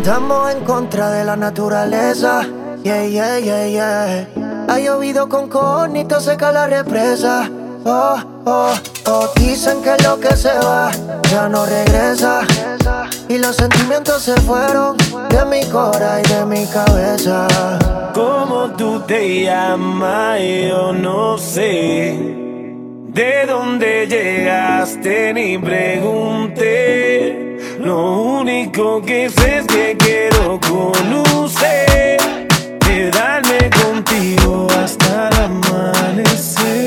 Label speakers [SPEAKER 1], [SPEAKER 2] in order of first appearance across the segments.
[SPEAKER 1] Estamos en contra de la naturaleza. Yeah, yeah, yeah, yeah. Ha llovido con conito, seca la represa. Oh, oh, oh. Dicen que lo que se va ya no regresa. Y los sentimientos se fueron de mi cora y de mi cabeza.
[SPEAKER 2] ¿Cómo tú te llamas? Yo no sé. ¿De dónde llegaste? Ni pregunté. Lo único que sé es que quiero con usted quedarme contigo hasta el amanecer.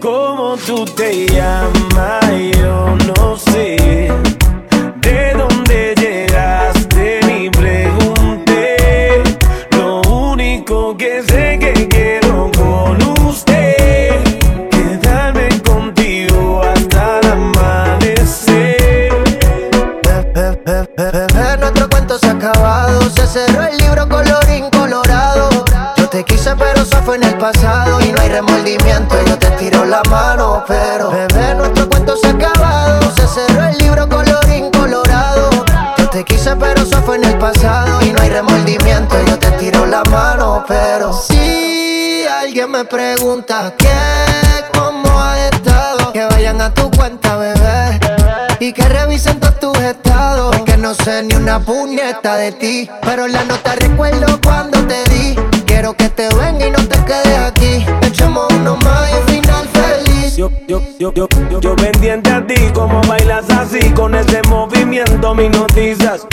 [SPEAKER 2] Como tú te llamas yo.
[SPEAKER 1] fue en el pasado y no hay remordimiento. Yo te tiro la mano, pero bebé, nuestro cuento se ha acabado. Se cerró el libro colorín colorado. Yo te quise, pero eso fue en el pasado y no hay remordimiento. Yo te tiro la mano, pero si alguien me pregunta qué, cómo ha estado, que vayan a tu cuenta, bebé, y que revisen todos tus estados no sé ni una puñeta de ti, pero la nota recuerdo cuando te di. Quiero que te venga y no te quedes aquí. Echemos uno más y final feliz. Yo,
[SPEAKER 2] yo, yo, yo, yo, pendiente a ti, como bailas así, con ese movimiento mis noticias.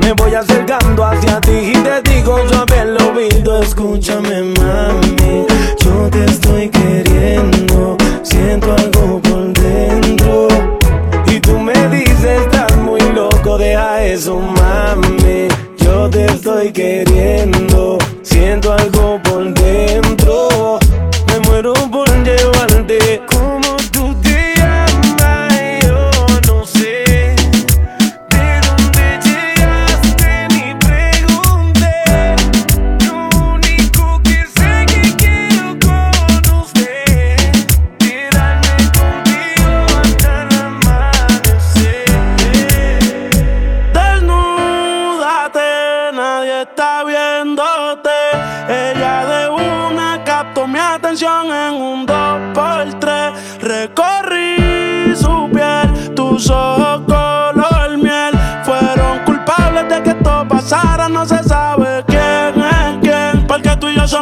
[SPEAKER 2] Me voy acercando hacia ti y te digo suave lo oído, escúchame mami, yo te estoy queriendo, siento algo por yo te estoy queriendo. Siento algo por dentro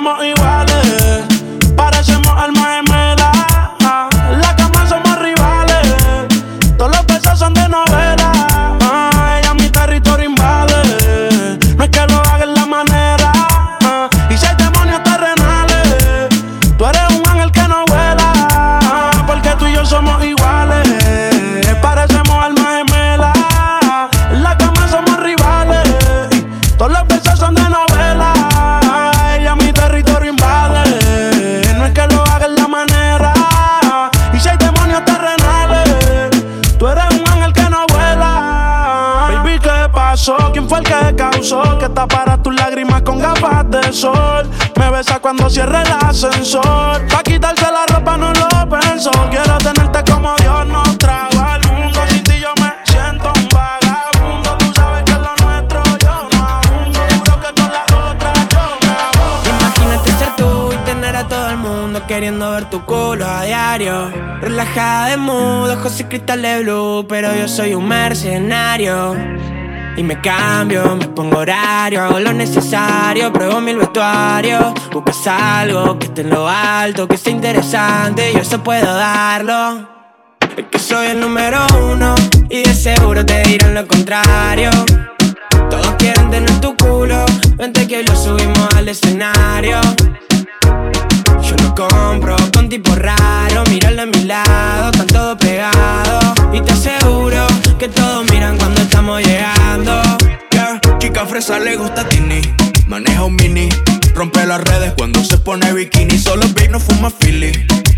[SPEAKER 2] money wild. que taparas tus lágrimas con gafas de sol. Me besa cuando cierre el ascensor. Pa' quitarse la ropa no lo pienso. Quiero tenerte como Dios no traba al mundo. Sin ti yo me siento un vagabundo. Tú sabes que es lo nuestro yo no abundo. Juro que con la otra yo me abundo. Imagínate
[SPEAKER 1] ser tú y tener a todo el mundo queriendo ver tu culo a diario. Relajada de mudo, ojos y de blue. Pero yo soy un mercenario. Y me cambio, me pongo horario, hago lo necesario, pruebo mil vestuario. Buscas algo que esté en lo alto, que sea interesante, yo eso puedo darlo. Es que soy el número uno y de seguro te dirán lo contrario. Todos quieren tener tu culo, vente que lo subimos al escenario. Yo lo compro con tipo raro, míralo a mi lado, están todos pegados. Y te aseguro que todos miran cuando estamos llegando. Yeah, chica fresa le gusta tini, maneja un mini, rompe las redes cuando se pone bikini. Solo vino, fuma fili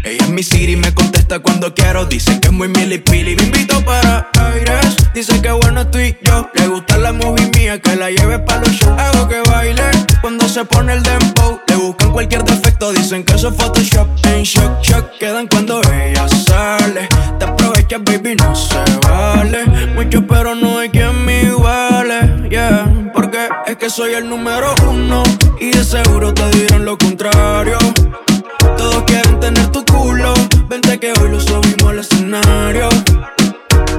[SPEAKER 1] ella es mi city me contesta cuando quiero. Dice que es muy milipili, me invito para aires. Dice que bueno estoy yo. Le gusta la movie mía, que la lleve para los shows. Hago que baile cuando se pone el dembow. Le buscan cualquier defecto, dicen que eso es Photoshop. En shock, shock, quedan cuando ella sale. Te aprovechas, baby, no se vale. Mucho, pero no hay quien me iguale. Yeah,
[SPEAKER 2] porque es que soy el número uno. Y de seguro te dirán lo contrario. Todos quieren tener tu culo. Vente que hoy lo subimos al escenario.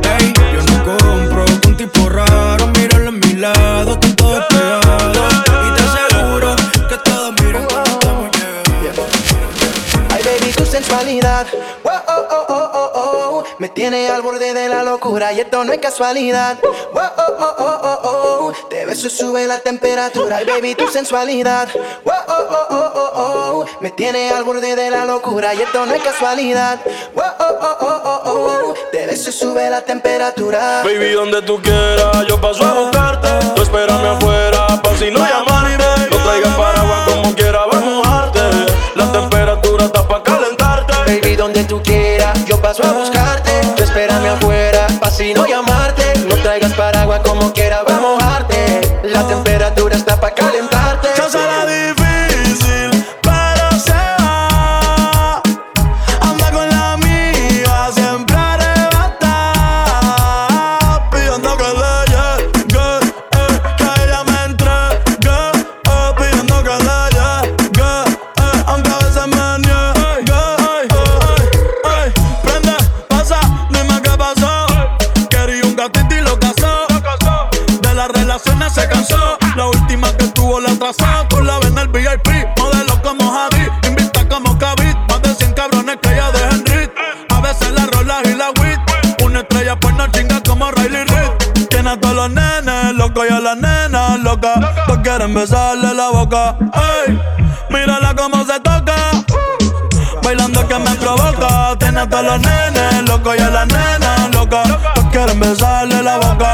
[SPEAKER 2] Ey, yo no compro con tipo raro. Míralo a mi lado con todo pegado. Y te aseguro que todos miran cómo estamos llegando.
[SPEAKER 1] Ay, baby, tu sensualidad me tiene al borde de la locura y esto no es casualidad. Oh, oh, oh, oh, oh, Te beso sube la temperatura baby tu sensualidad. Oh, oh, oh, oh, oh, Me tiene al borde de la locura y esto no es casualidad. Oh, oh, oh, oh, oh, Te beso sube la temperatura.
[SPEAKER 3] Baby, donde tú quieras, yo paso a buscarte. Tú espérame afuera, pa' si no llamarme. No traigas paraguas como quiera, voy a mojarte. La temperatura está para calentarte.
[SPEAKER 1] Baby, donde tú quieras, yo paso a buscarte espérame afuera, pa' si no llamarte. No traigas paraguas como quiera, va a mojarte. La temperatura está pa' calentar.
[SPEAKER 2] loco y la nena loca. Quieren besarle la boca.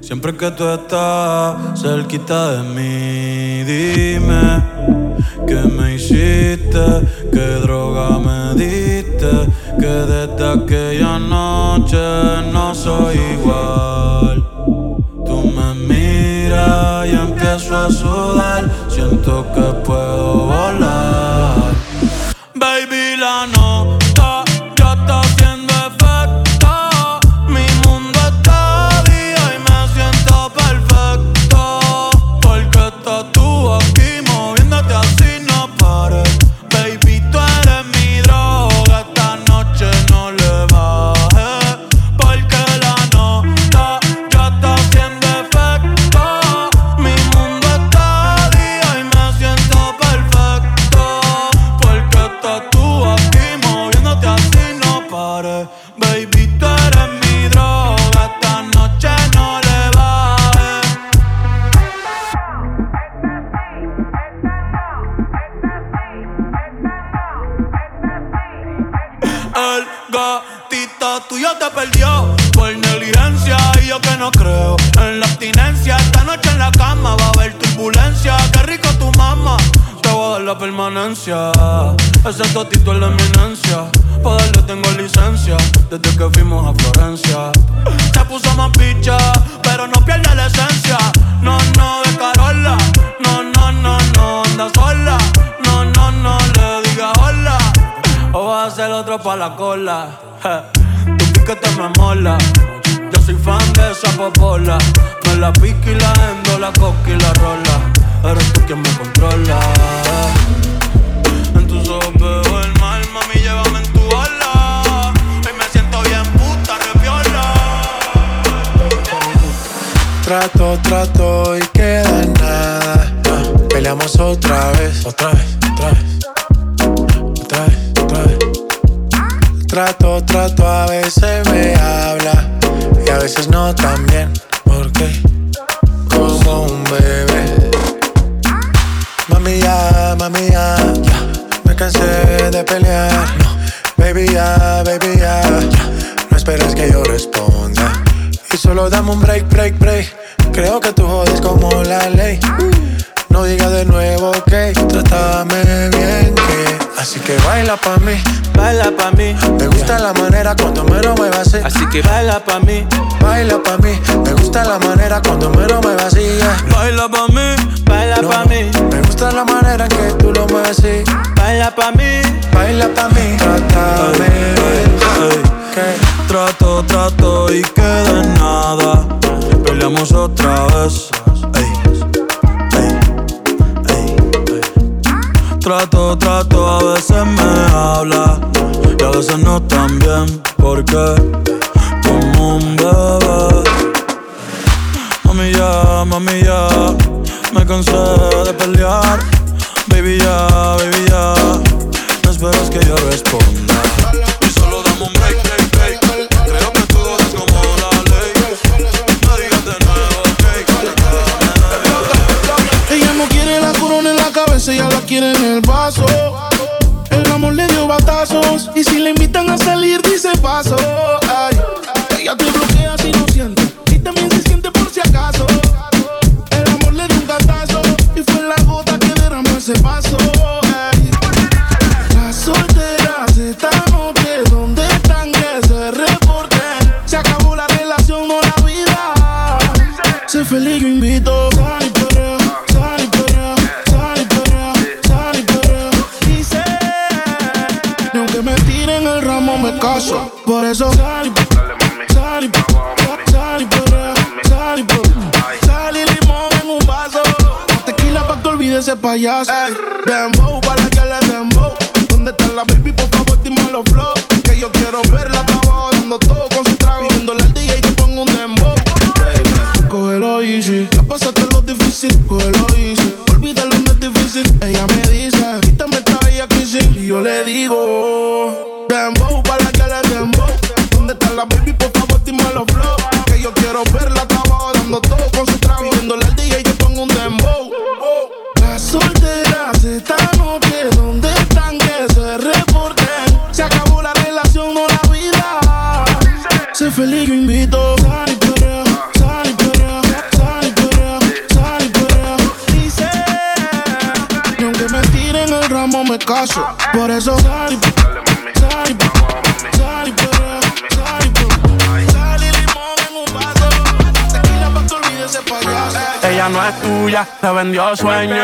[SPEAKER 4] Siempre que tú estás cerquita de mí, dime qué me hiciste, qué droga me diste, que desde aquella noche no soy igual. Tú me miras y empiezo a sudar, siento que puedo volar.
[SPEAKER 2] cola. Tu piquete me mola. Yo soy fan de esa popola. Me la pica y la endo, la coca y la rola. Eres tú quien me controla. pa' mí. Ella no es tuya, te vendió sueño.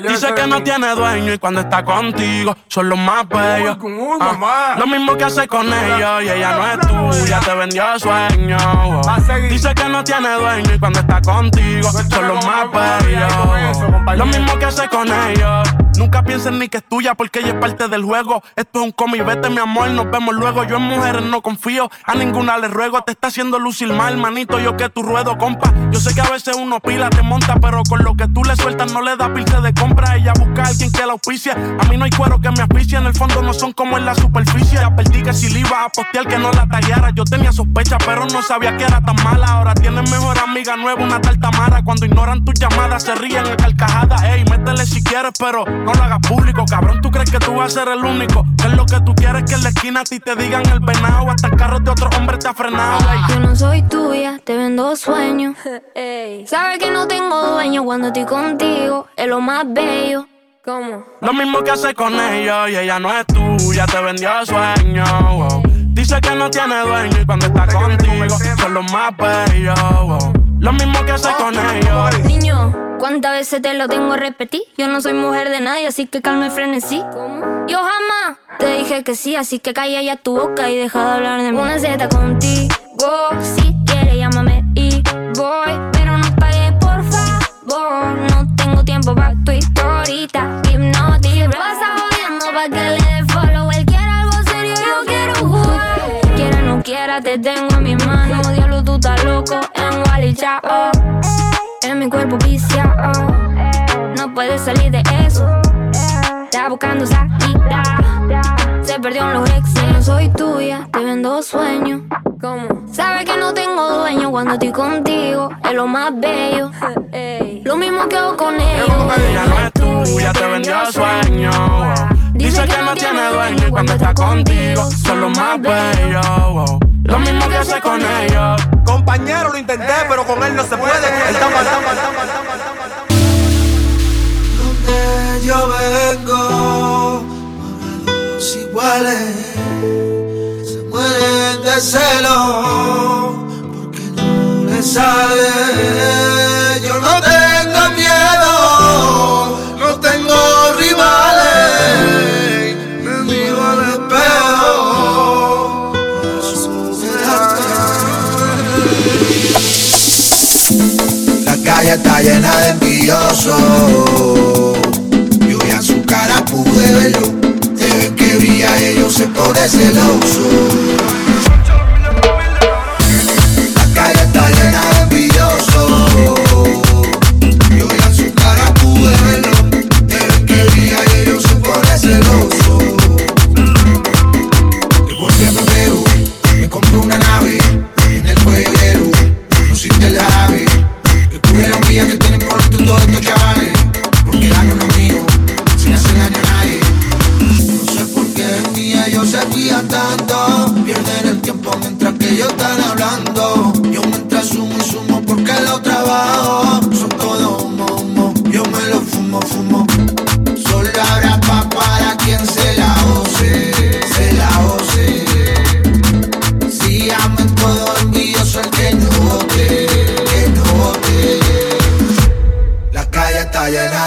[SPEAKER 2] dice que no tiene dueño y cuando está contigo son los más bellos. lo mismo que hace con ellos y ella no es tuya, te vendió sueño. Dice que no tiene dueño y cuando está contigo son los más bellos. Lo mismo que hace con ellos. Nunca pienses ni que es tuya porque ella es parte del juego. Esto es un cómic, vete mi amor, nos vemos luego. Yo en mujeres no confío, a ninguna le ruego. Te está haciendo lucir mal, manito, yo que tu ruedo, compa. Yo sé que a veces uno pila, te monta, pero con lo que tú le sueltas no le da pilce de compra. Ella busca a alguien que la auspicia. A mí no hay cuero que me auspicia. en el fondo no son como en la superficie. Ya perdí que si le iba a postear que no la tallara. Yo tenía sospecha, pero no sabía que era tan mala. Ahora tienes mejor amiga nueva, una tal Tamara. Cuando ignoran tus llamadas, se ríen a carcajadas. Ey, métele si quieres, pero no lo hagas público. Cabrón, tú crees que tú vas a ser el único. Que es lo que tú quieres que en la esquina a ti te digan el venado. Hasta el carro de otro hombre te ha frenado.
[SPEAKER 5] Yo no soy tuya, te vendo sueños. Sabes que no tengo dueño cuando estoy contigo. Es lo más bello.
[SPEAKER 2] ¿Cómo? Lo mismo que hace con ellos y ella no es tuya, te vendió sueño. Dice que no tiene dueño y cuando está contigo son lo más bello Lo mismo que hace con ellos. Niño.
[SPEAKER 5] ¿Cuántas veces te lo tengo a repetir? Yo no soy mujer de nadie, así que calma y frenesí. Yo jamás te dije que sí, así que calla ya tu boca y deja de hablar de mí. Una Z contigo, si quieres llámame y voy. Pero no pague por favor. No tengo tiempo para tu historita. ¿qué pasa jodiendo pa' que le dé follow. Él quiere algo serio, yo quiero jugar. Quiera no quiera, te tengo en mis manos. Diablo, tú estás loco en Wally, chao. En mi cuerpo viciado, no puede salir de eso. Está buscando salida, se perdió en los excesos. Soy tuya, te vendo sueño ¿Cómo? Sabes que no tengo dueño cuando estoy contigo, es lo más bello. Lo mismo que hago con
[SPEAKER 2] ellos. Ella no es tuya, te vendió sueño. Dice que no tiene dueño cuando está contigo, son lo más bello. Lo mismo que hace con ella. Compañero, lo intenté, eh, pero con él no se puede. Donde yo
[SPEAKER 6] vengo, dos iguales se mueren de celo porque no le sale. Yo no te está llena de envidiosos. Yo vi a su cara pude verlo. ven que vi a ellos se pone celoso. Yeah.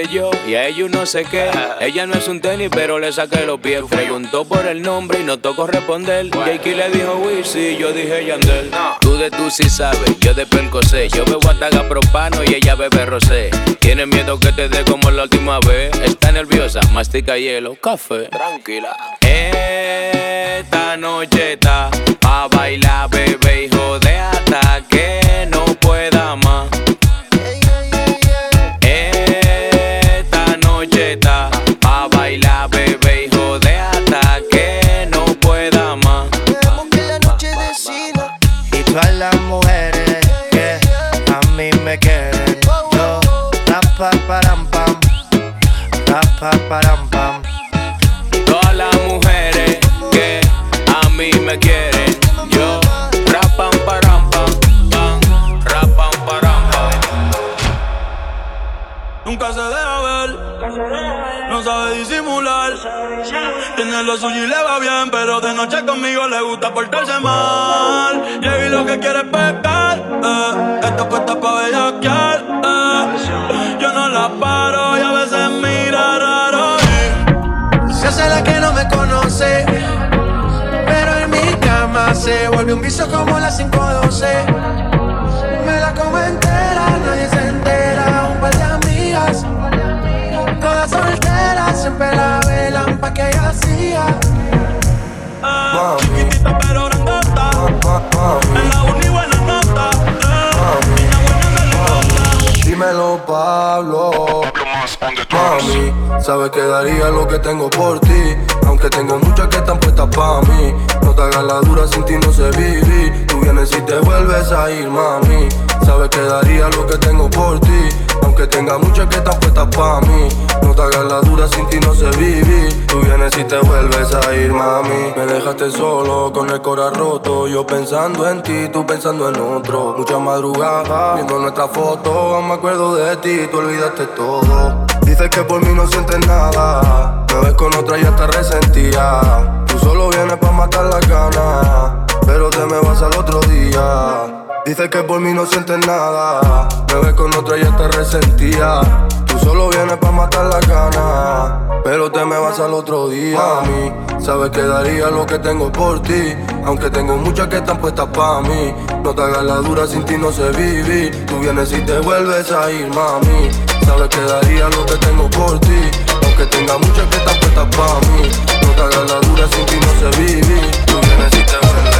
[SPEAKER 7] yo y a ellos no sé qué. Ella no es un tenis, pero le saqué los pies. Preguntó por el nombre y no tocó responder. Jakey le dijo Wizzy, yo dije Yandel. Tú de tú sí sabes, yo de perco sé. Yo bebo hasta propano y ella bebe rosé. Tiene miedo que te dé como la última vez. Está nerviosa, mastica hielo, café.
[SPEAKER 8] Tranquila. Esta noche está a bailar, bebé, hijo de ataque.
[SPEAKER 9] lo suyo y le va bien, pero de noche conmigo le gusta portarse mal. Llegué lo que quiere es pescar, eh. Esto Esta puesta pa' bellaquear, eh. Yo no la paro y a veces mira raro. Eh.
[SPEAKER 10] Se hace la que no me conoce, pero en mi cama se vuelve un vicio como las 512
[SPEAKER 11] Me la lo buena nota, me mami. Sabes que daría lo que tengo por ti. Aunque tengo muchas que están puestas pa' mí. No te hagas la dura, sin ti no se vive Tú vienes y te vuelves a ir, mami. Sabes que daría lo que tengo por ti. Aunque tenga muchas que están puestas pa' mí. No te hagas la dura, sin ti no se vive Tú vienes y te vuelves a ir, mami. Me dejaste solo con el corazón roto. Yo pensando en ti, tú pensando en otro. Mucha madrugada, viendo nuestra foto. Me acuerdo de ti, tú olvidaste todo. Dices que por mí no sientes nada. Me ves con otra y está resentía. Tú solo vienes pa' matar la gana, pero te me vas al otro día. Dice que por mí no sientes nada. Me ves con otra y está resentía. Tú solo vienes para matar la gana. Pero te me vas al otro día. A mí, sabes que daría lo que tengo por ti. Aunque tengo muchas que están puestas para mí. No te hagas la dura, sin ti no se vivir. Tú vienes y te vuelves a ir, mami. Sabes que daría lo que tengo por ti. Aunque tenga muchas que están puestas para mí. No te hagas la dura, sin ti no se vivir. Tú vienes y te vuelves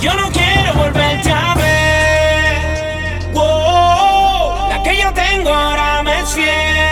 [SPEAKER 12] yo no quiero volver a ver. la que yo tengo ahora me es fiel.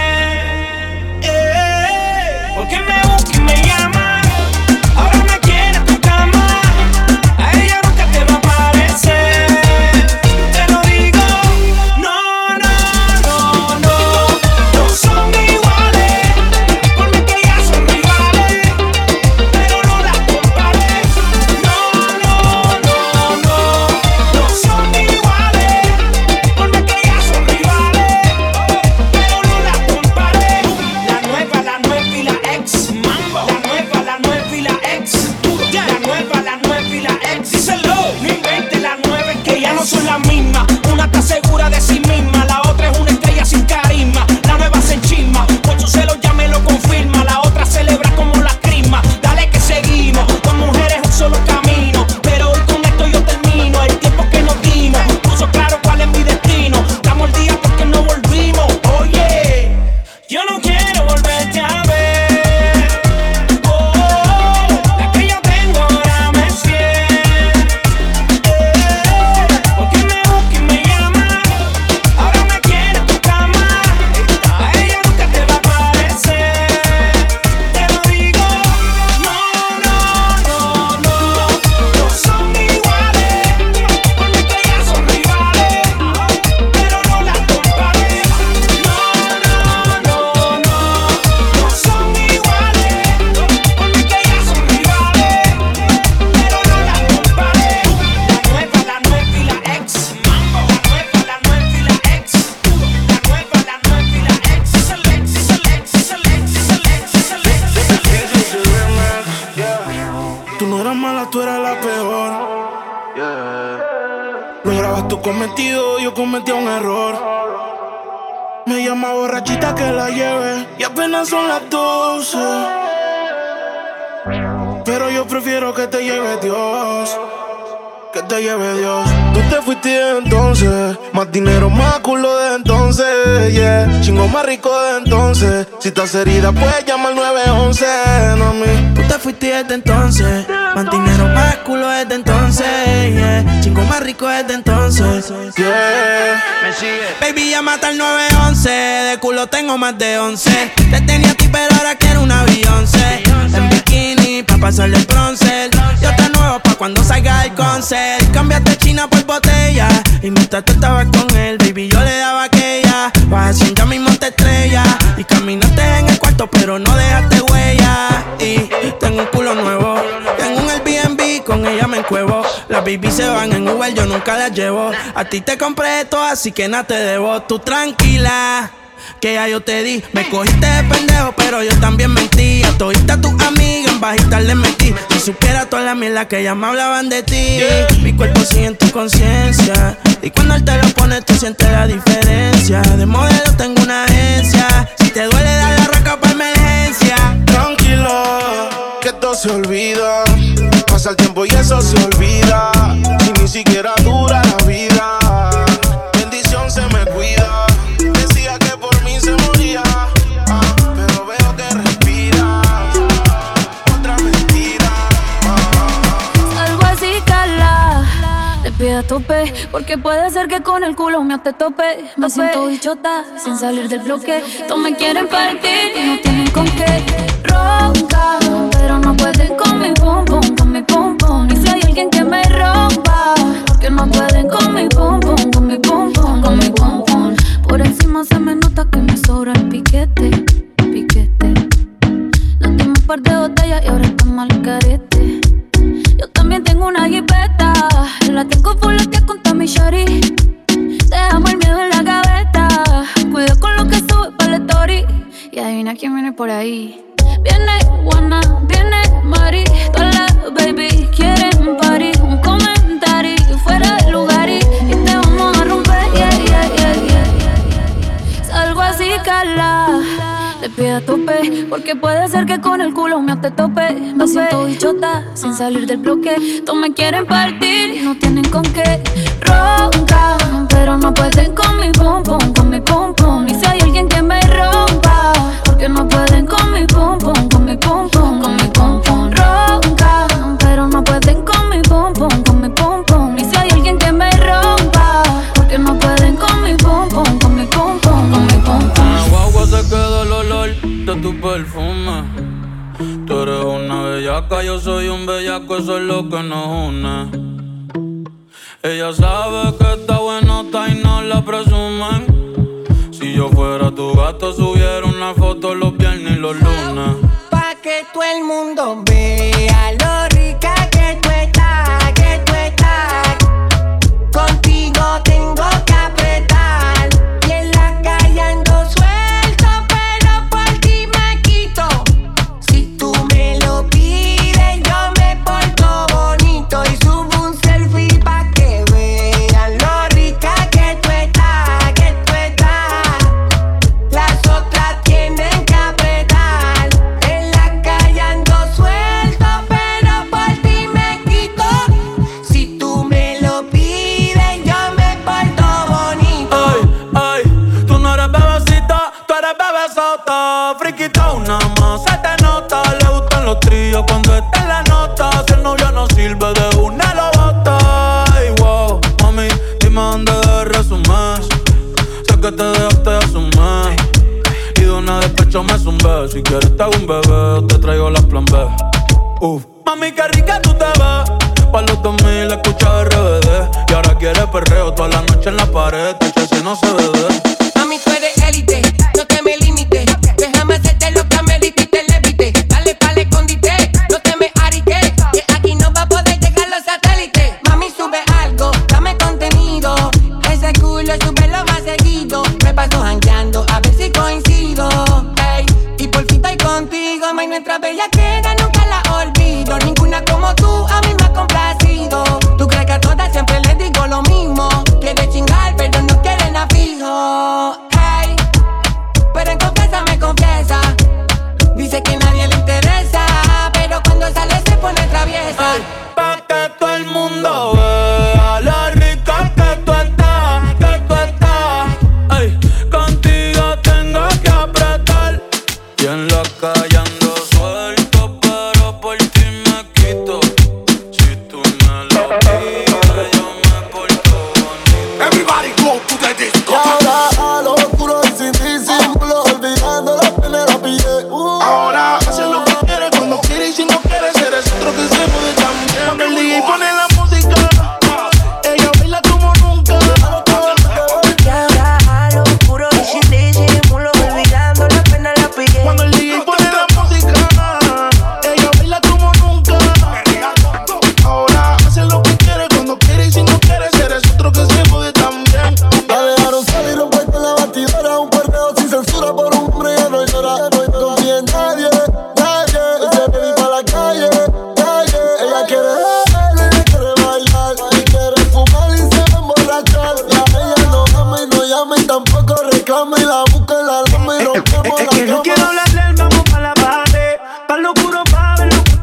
[SPEAKER 13] cometido, yo cometí un error. Me llama borrachita que la lleve y apenas son las 12. Pero yo prefiero que te lleve Dios que te lleve Dios. Tú te fuiste entonces, más dinero, más culo de entonces, yeah. Chingo más rico de entonces. Si estás herida, puedes llamar 911, no a mí.
[SPEAKER 14] Tú te fuiste desde entonces, más dinero, más culo desde entonces, yeah. Chingo más rico desde entonces, yeah. Me sigue. Baby, ya mata al 911, de culo tengo más de 11. Te tenía aquí pero ahora quiero una avión En bikini, pa' pasarle el bronce. Yo te nuevo pa' cuando salga el concert. Cámbiate china por botella. Y mientras tú estabas con él, baby, yo le daba aquella. Vas haciendo ya mismo te estrella. Y caminaste en el cuarto, pero no dejaste huella. Y tengo un culo nuevo. Tengo un Airbnb, con ella me encuevo. Las baby se van en Uber, yo nunca las llevo. A ti te compré esto, así que nada te debo. Tú tranquila que ya yo te di. Me cogiste de pendejo, pero yo también mentí. A tu amiga en bajita le mentí. Si supiera toda la mierda que ya me hablaban de ti. Mi cuerpo sigue en tu conciencia. Y cuando él te lo pone, tú sientes la diferencia. De modelo tengo una agencia. Si te duele, dar la raca para emergencia.
[SPEAKER 15] Tranquilo, que todo se olvida. Pasa el tiempo y eso se olvida. Y ni siquiera dura la vida
[SPEAKER 16] Porque puede ser que con el culo mío te tope. Me siento bichota sin salir del bloque. Todos me quieren partir y no tienen con qué. Ronca, pero no pueden con mi pum con mi pum pum. Y si hay alguien que me rompa, porque no pueden con mi pum con mi pum con mi Por encima se me nota que me sobra el piquete, piquete. Nos dimos par de botellas y ahora estamos al carete. Yo también tengo una jipeta. La tengo que que mi Shorty. Te amo el miedo en la gaveta. Cuido con lo que sube para el story. Y adivina quién viene por ahí. Viene Juana, viene Mari. Todas las baby quieren party. Un comentario fuera de lugar y, te vamos a romper. Yeah, yeah, yeah, yeah. Salgo así, cala. Te a tope. Porque puede ser que con el culo me te tope. Me siento bichota sin salir del bloque. Todos me quieren partir y no tienen con qué. Ronca, pero no pueden con mi pum pum, con mi pum pum. Y si hay alguien que me rompa, porque no pueden con mi pum pum, con mi pum pum,
[SPEAKER 11] perfume. Tú eres una bellaca, yo soy un bellaco, eso es lo que nos une. Ella sabe que está está y no la presuman Si yo fuera tu gato, subiera una foto los viernes y los lunes.
[SPEAKER 17] Pa' que todo el mundo vea lo
[SPEAKER 11] Si quieres te hago un bebé, te traigo las plan B. Uf. Mami, qué rica tú te ves. Pa' los 2000 escucha RBD. Y ahora quieres perreo toda la noche en la pared. Tu si no se bebe.
[SPEAKER 18] Mami, tú eres élite
[SPEAKER 19] entra bem aqui.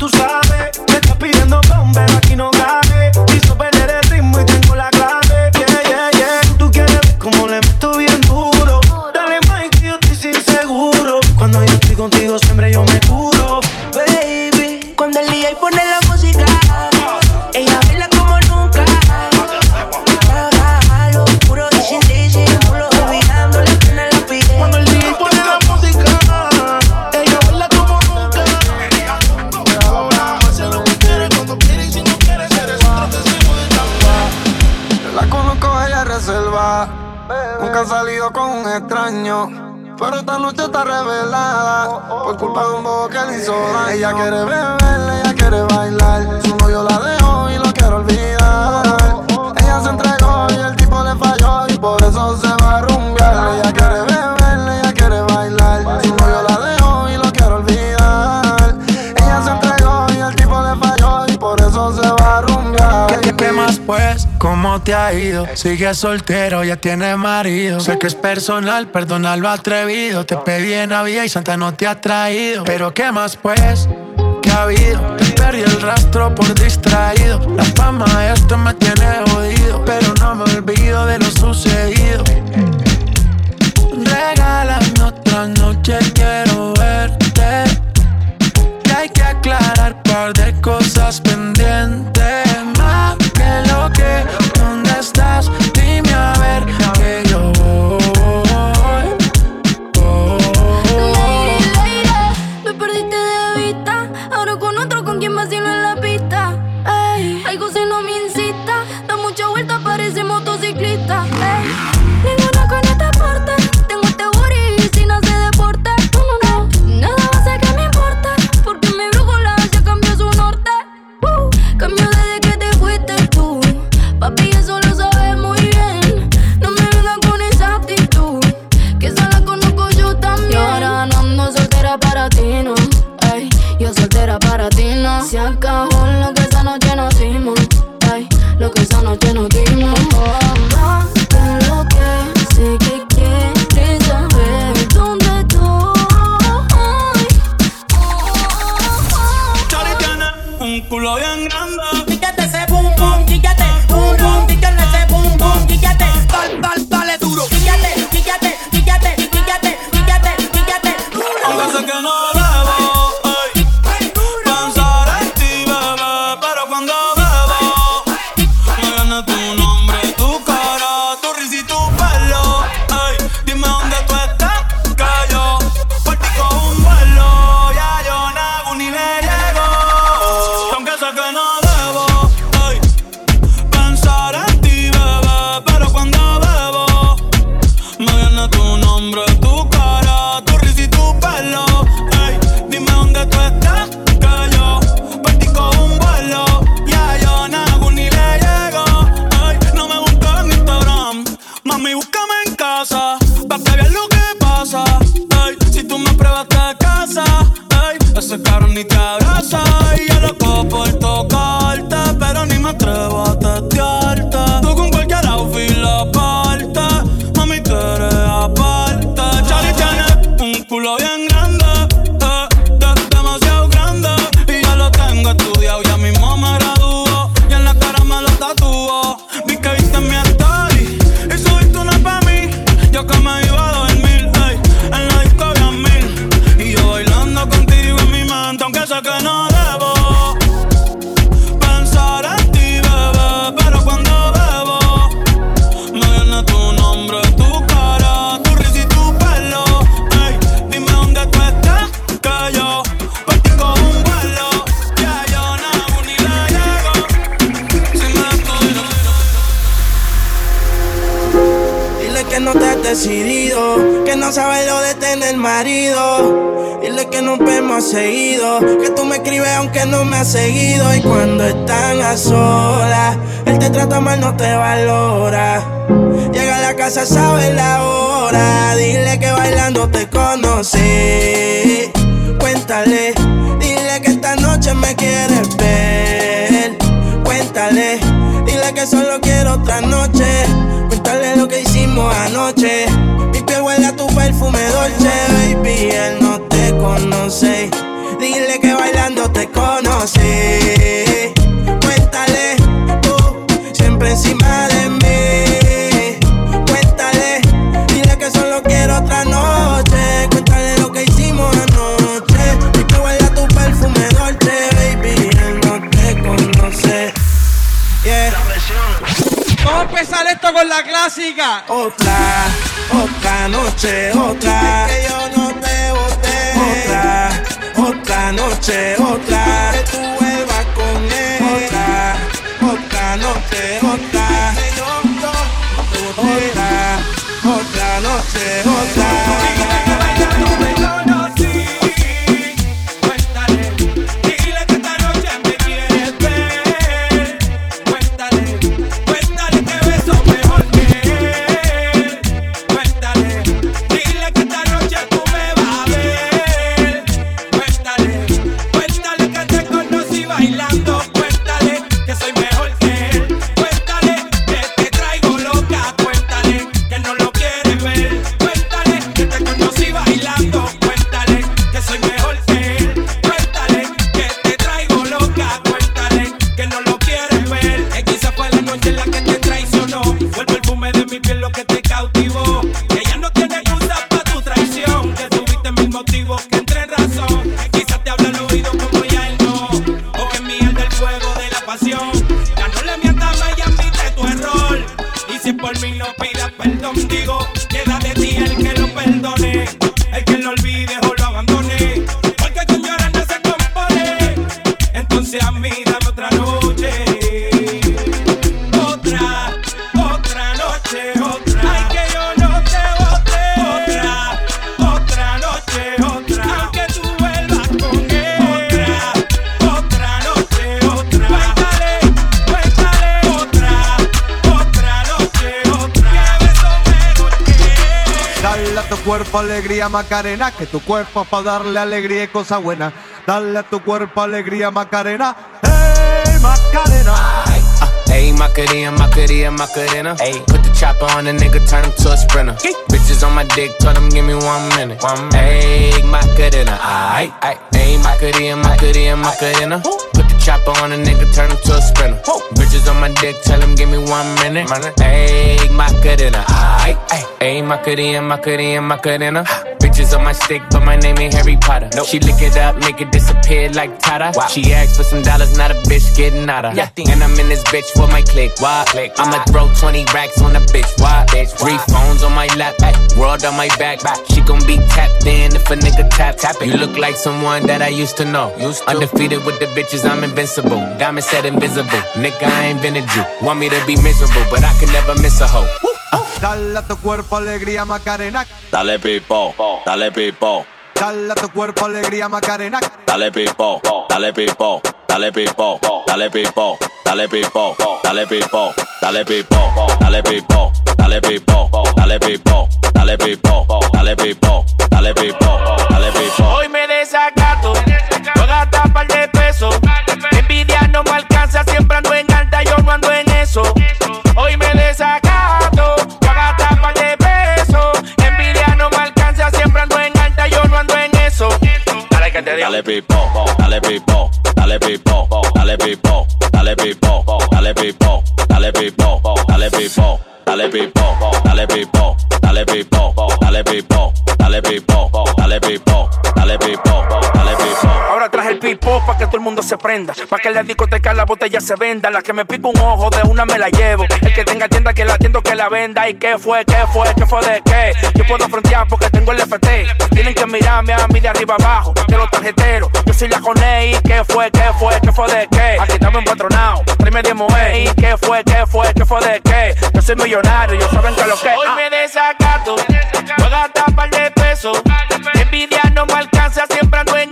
[SPEAKER 20] usar. Ella quiere beber, ella quiere bailar. Su yo la dejo y lo quiero olvidar. Ella se entregó y el tipo le falló y por eso se va a rumbear. Ella quiere beber, ella quiere bailar. Su yo la dejo y lo quiero olvidar. Ella se entregó y el tipo le falló y por eso se va a rumbear.
[SPEAKER 11] ¿Qué, más pues? te ha ido. Sigue soltero, ya tiene marido. Sé que es personal, perdona lo atrevido. Te pedí en Navidad y Santa no te ha traído. Pero ¿qué más pues? Que ha habido? Te perdí el rastro por distraído. La fama esto me tiene jodido. Pero no me olvido de lo sucedido. Regálame otra noche, quiero verte. Y hay que aclarar par de cosas pendientes. Más que lo que noche otra.
[SPEAKER 21] Macarena, que tu cuerpo pa' para darle alegría y cosa buena, Dale a tu cuerpo alegría, Macarena. ¡Hey, Macarena! Ey, ah, hey,
[SPEAKER 22] Macarena, Macarena, Macarena. Hey, put the chopper on the nigga, turn him to a sprinter. Bitches on my dick, tell him give me one minute. One Hey, Macarena. Ey, Hey, Macarena, Macarena, Macarena. Put the chopper on a nigga, turn him to a sprinter. Bitches on my dick, tell him give me one minute. Ey, Hey, Macarena. Ey, Hey, Macarena, Macarena, Macarena. on my stick, but my name ain't Harry Potter. Nope. She lick it up, make it disappear like Tata. Wow. She asked for some dollars, not a bitch getting out of. Nothing. And I'm in this bitch with my click. Why? click. I'ma throw 20 racks on a bitch. Why? bitch. Why? Three phones on my lap, ay. world on my back. back. She gon' be tapped in if a nigga tap. tap it. You look like someone that I used to know. Used to. Undefeated with the bitches, I'm invincible. Diamond said invisible. Nigga, I ain't been a Jew. Want me to be miserable, but I can never miss a hoe.
[SPEAKER 21] Dale a tu cuerpo alegría Macarena.
[SPEAKER 23] Dale pipo, dale pipo.
[SPEAKER 21] Dale a tu cuerpo alegría Macarena.
[SPEAKER 23] Dale pipo, dale pipo, dale pipo, dale pipo, dale pipo, dale pipo, dale pipo, dale pipo, dale pipo, dale pipo, dale pipo, dale pipo, dale pipo,
[SPEAKER 24] dale pipo. Hoy me desacato, voy a tapar de peso.
[SPEAKER 23] dale pipo, dale pipo, dale pipo, dale pipo, dale pipo, dale pipo, dale pipo, dale pipo, dale pipo, dale pipo, dale pipo, dale pipo, dale pipo, dale pipo, dale pipo, dale pipo.
[SPEAKER 25] pop pa' que todo el mundo se prenda. Pa' que la discoteca la botella se venda. La que me pica un ojo de una me la llevo. El que tenga tienda que la tienda que la venda. ¿Y qué fue? ¿Qué fue? ¿Qué fue de qué? Yo puedo frontear porque tengo el FT. Tienen que mirarme a mí de arriba abajo. Que los tarjeteros, yo soy la coney. ¿Y qué fue? ¿Qué fue? ¿Qué fue de qué? Aquí estamos empatronado, tráeme de mujer. ¿Y qué fue? ¿Qué fue? ¿Qué fue de qué? Yo soy millonario, yo saben que lo que.
[SPEAKER 24] Hoy me ah. desacato, voy a par de pesos. Envidia no me alcanza, siempre ando en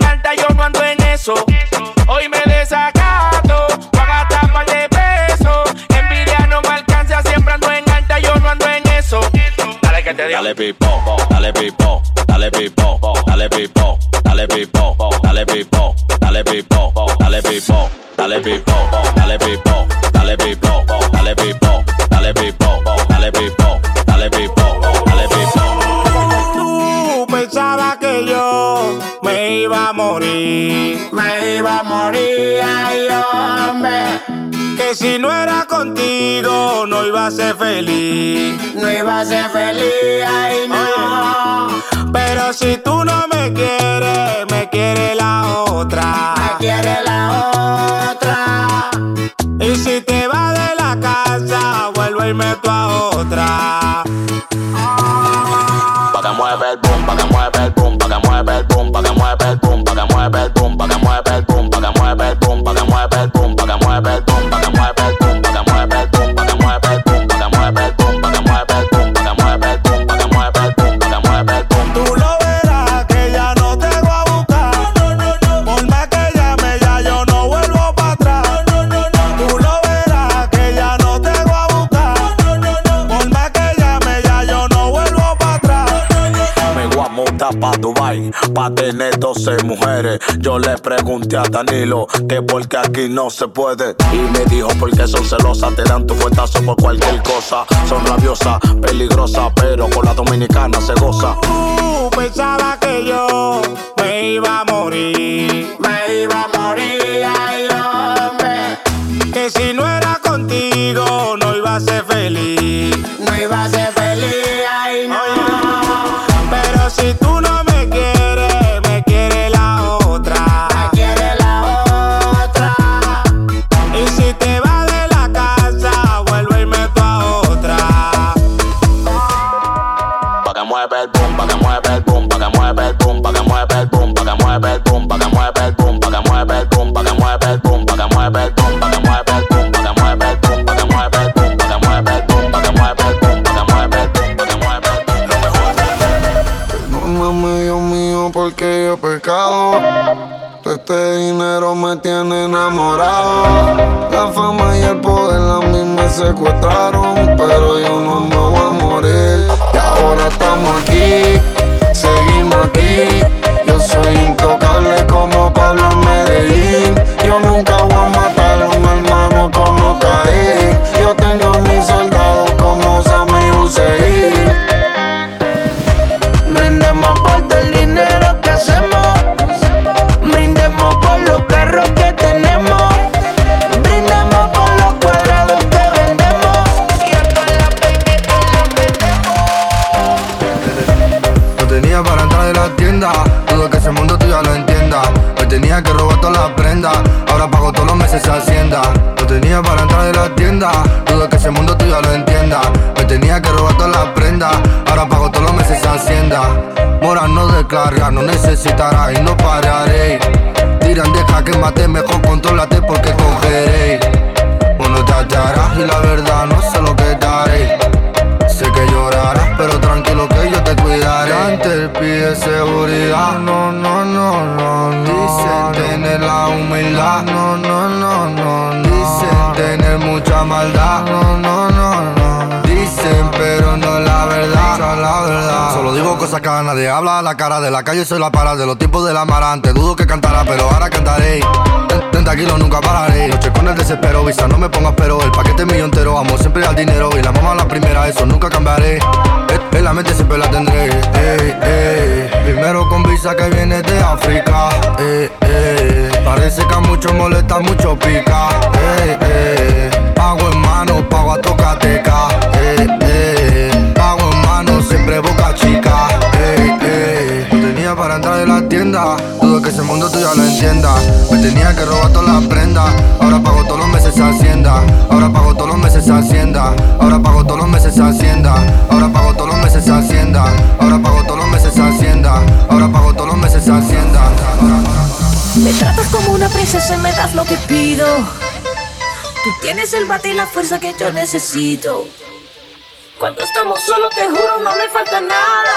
[SPEAKER 24] Hoy me desacato, paga a par de peso. Envidia no me alcanza, siempre ando en alta, yo no ando en eso. Dale que te digo. Dale pipo,
[SPEAKER 23] dale pipo, dale pipo, dale pipo, dale pipo, dale pipo, dale pipo, dale pipo, dale pipo, dale pipo, dale pipo, dale pipo, dale pipo, dale pipo, dale pipo, dale pipo. Tú
[SPEAKER 26] pensabas que yo me iba a morir
[SPEAKER 27] iba a morir, ay hombre.
[SPEAKER 26] Que si no era contigo, no iba a ser feliz.
[SPEAKER 27] No iba a ser feliz, ay no.
[SPEAKER 26] Pero si tú no me quieres, me quiere la otra.
[SPEAKER 28] Tiene 12 mujeres. Yo le pregunté a Danilo que por qué aquí no se puede. Y me dijo porque son celosas, te dan tu fuerza, por cualquier cosa. Son rabiosas, peligrosas, pero con la dominicana se goza. tú
[SPEAKER 26] pensaba que yo me iba a morir.
[SPEAKER 27] Me iba a morir,
[SPEAKER 29] habla la cara de la calle, soy la parada de los tiempos del amarante. Dudo que cantará pero ahora cantaré. 30 kilos nunca pararé. Noche con el desespero, visa, no me pongas pero. El paquete millón entero, amo siempre al dinero. Y la mamá la primera, eso nunca cambiaré. Eh, en la mente siempre la tendré. Eh, eh. Primero con visa que viene de África.
[SPEAKER 26] Parece que a muchos molesta, mucho pica. Pago en mano, pago a tocateca. Pago en mano, siempre boca chica para entrar en la tienda. Dudo que ese mundo tú ya lo entienda. Me tenía que robar todas las prendas. Ahora pago todos los meses Hacienda. Ahora pago todos los meses Hacienda. Ahora pago todos los meses Hacienda. Ahora pago todos los meses Hacienda. Ahora pago todos los meses Hacienda. Ahora pago todos los meses Hacienda. Me
[SPEAKER 30] tratas como una princesa y me das lo que pido. Tú tienes el bate y la fuerza que yo necesito. Cuando estamos solos, te juro, no me falta nada.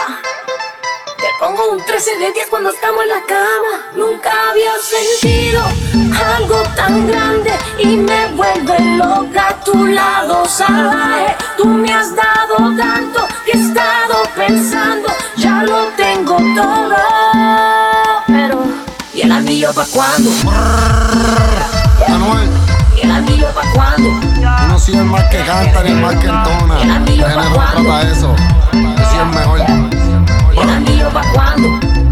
[SPEAKER 30] Pongo un 13 de 10 cuando estamos en la cama.
[SPEAKER 31] Nunca había sentido algo tan grande y me vuelve loca a tu lado salvaje. Tú me has dado tanto que he estado pensando, ya lo tengo todo. Pero, ¿y el anillo pa' cuando?
[SPEAKER 26] Manuel.
[SPEAKER 31] ¿Y el anillo pa' cuando? Uno
[SPEAKER 26] si es más que canta ni más que entona.
[SPEAKER 31] El
[SPEAKER 26] anillo eso. mejor.
[SPEAKER 31] Mami, eu vá quando?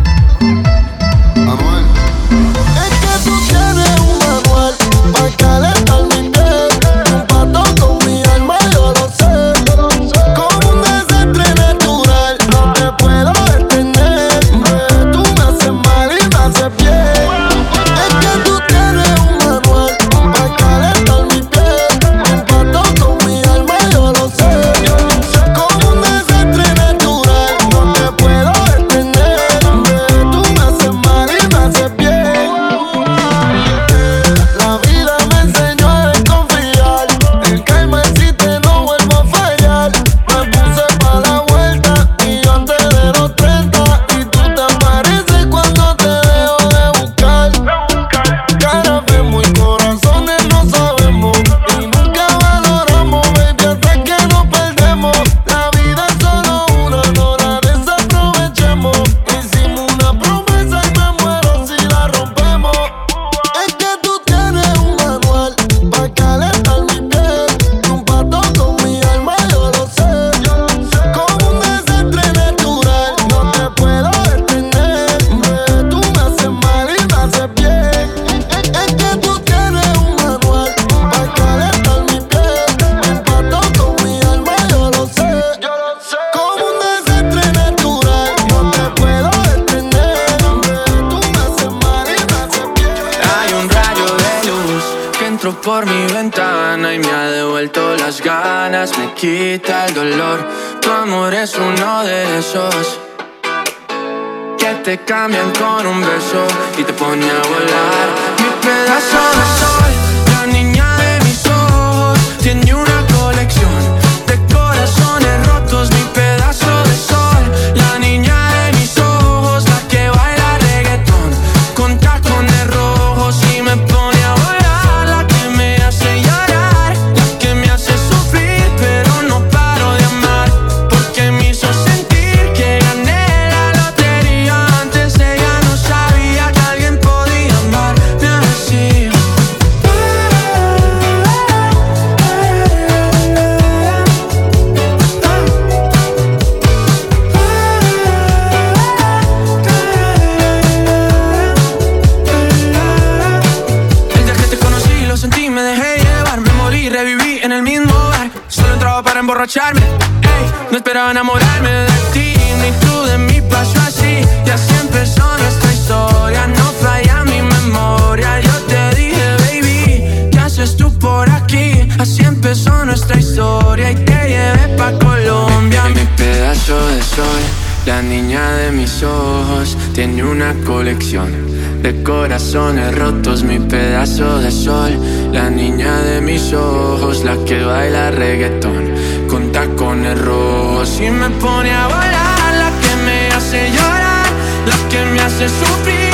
[SPEAKER 32] La niña de mis ojos tiene una colección de corazones rotos, mi pedazo de sol. La niña de mis ojos, la que baila reggaetón con tacones rojos y me pone a bailar, La que me hace llorar, la que me hace sufrir.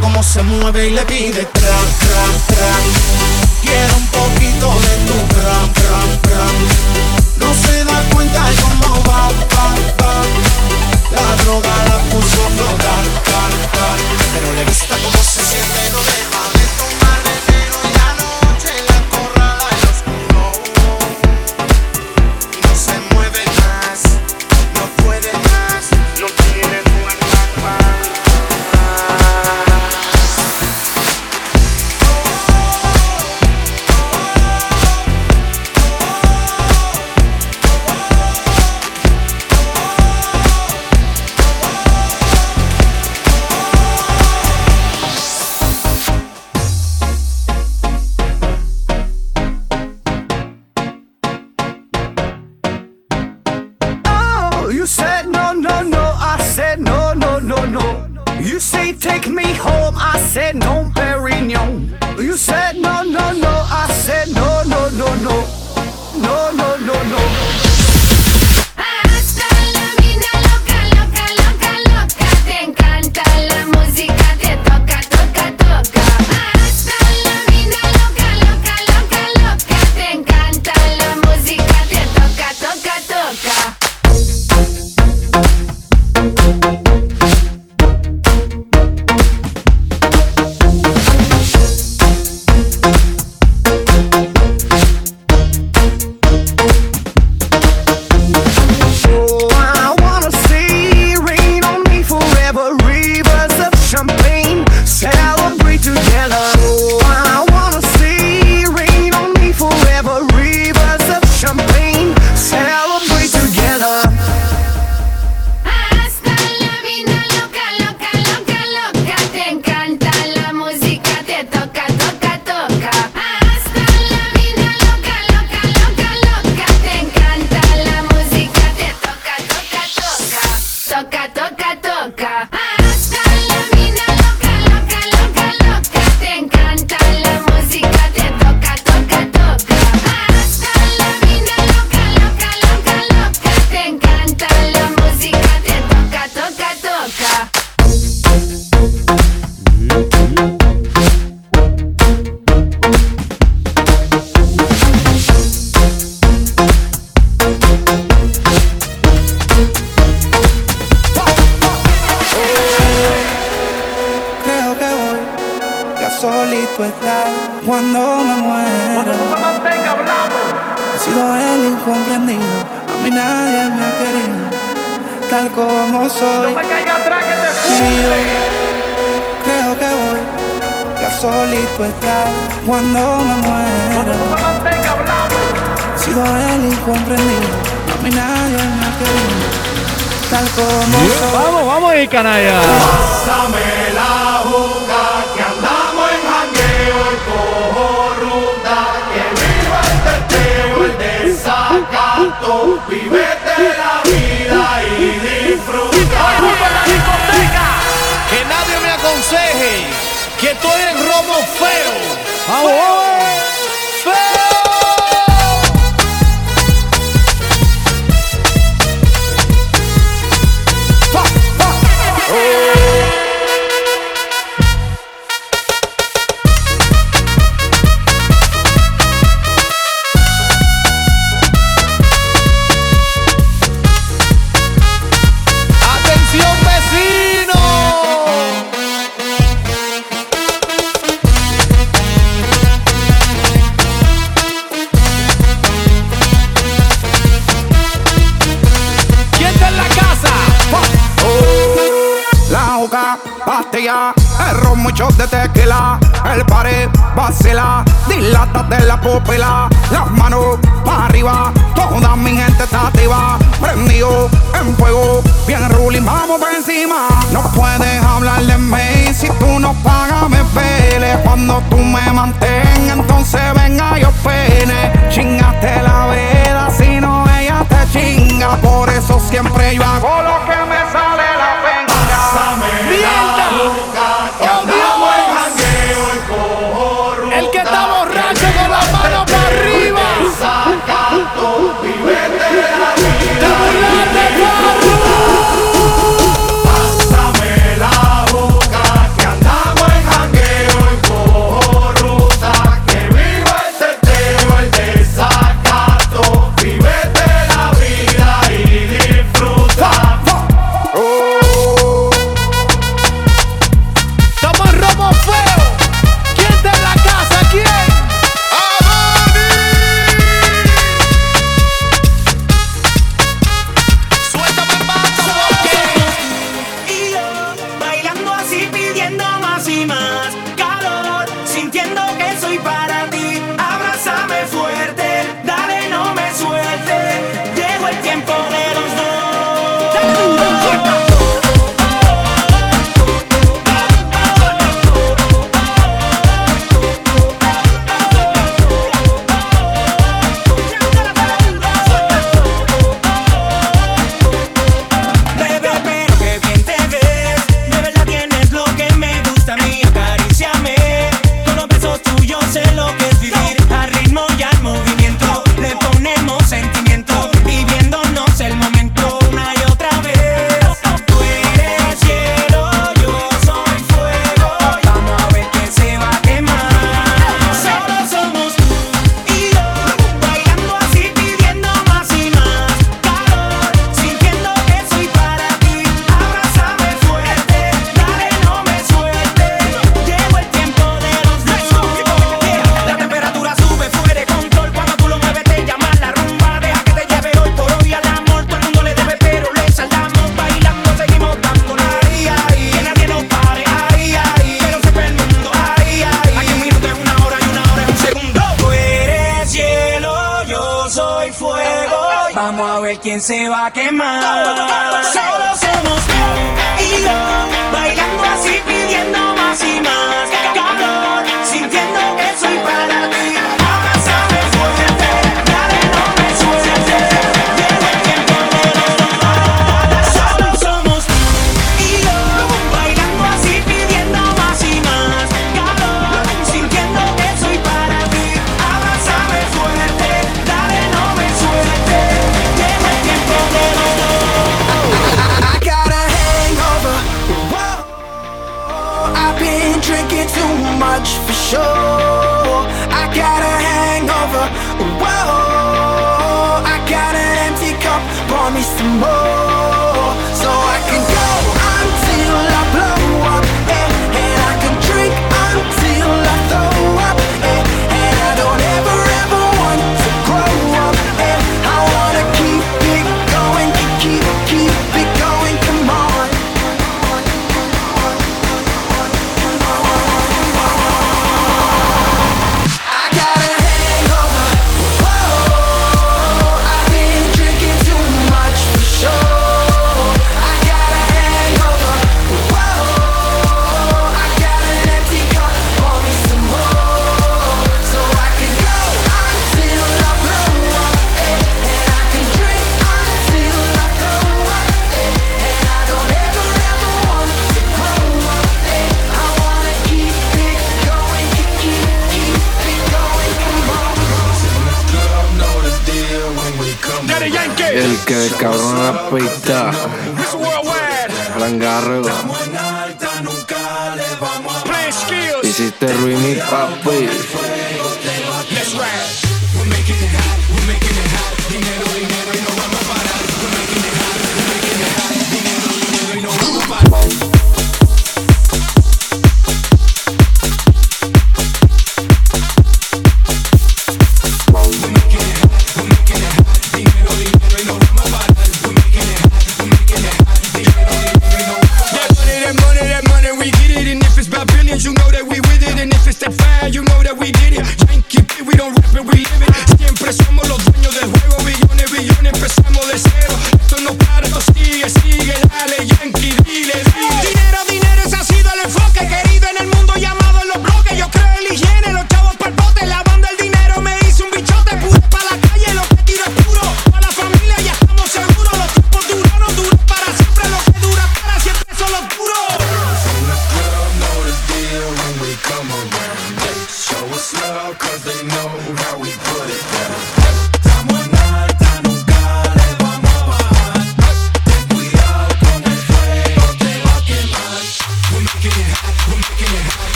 [SPEAKER 32] como se mueve y le pide tra, tra, tra. Quiero un poquito de tu tra, tra, tra. No se da cuenta de cómo va, va, va. La droga la puso a flotar, tar, tar. Pero le gusta cómo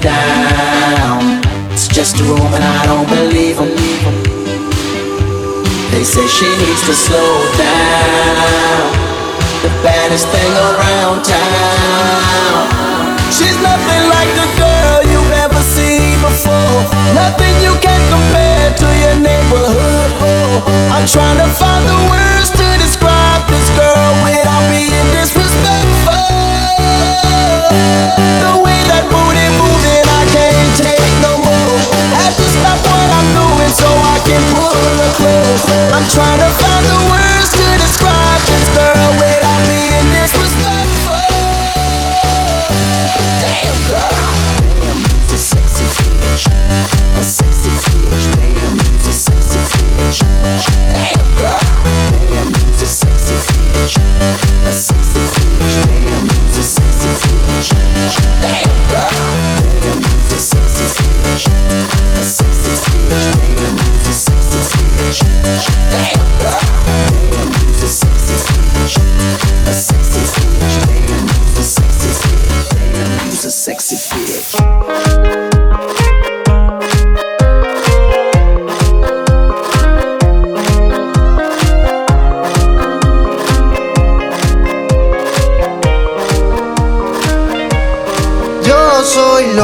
[SPEAKER 33] down. It's just a rumor, and I don't believe them. They say she needs to slow down. The baddest thing around town. She's nothing like the girl you've ever seen before. Nothing you can compare to your neighborhood. Oh, I'm trying to find the words. so I can pull a quiz. I'm trying to find the words to describe this girl without me, and this being disrespectful. Damn girl.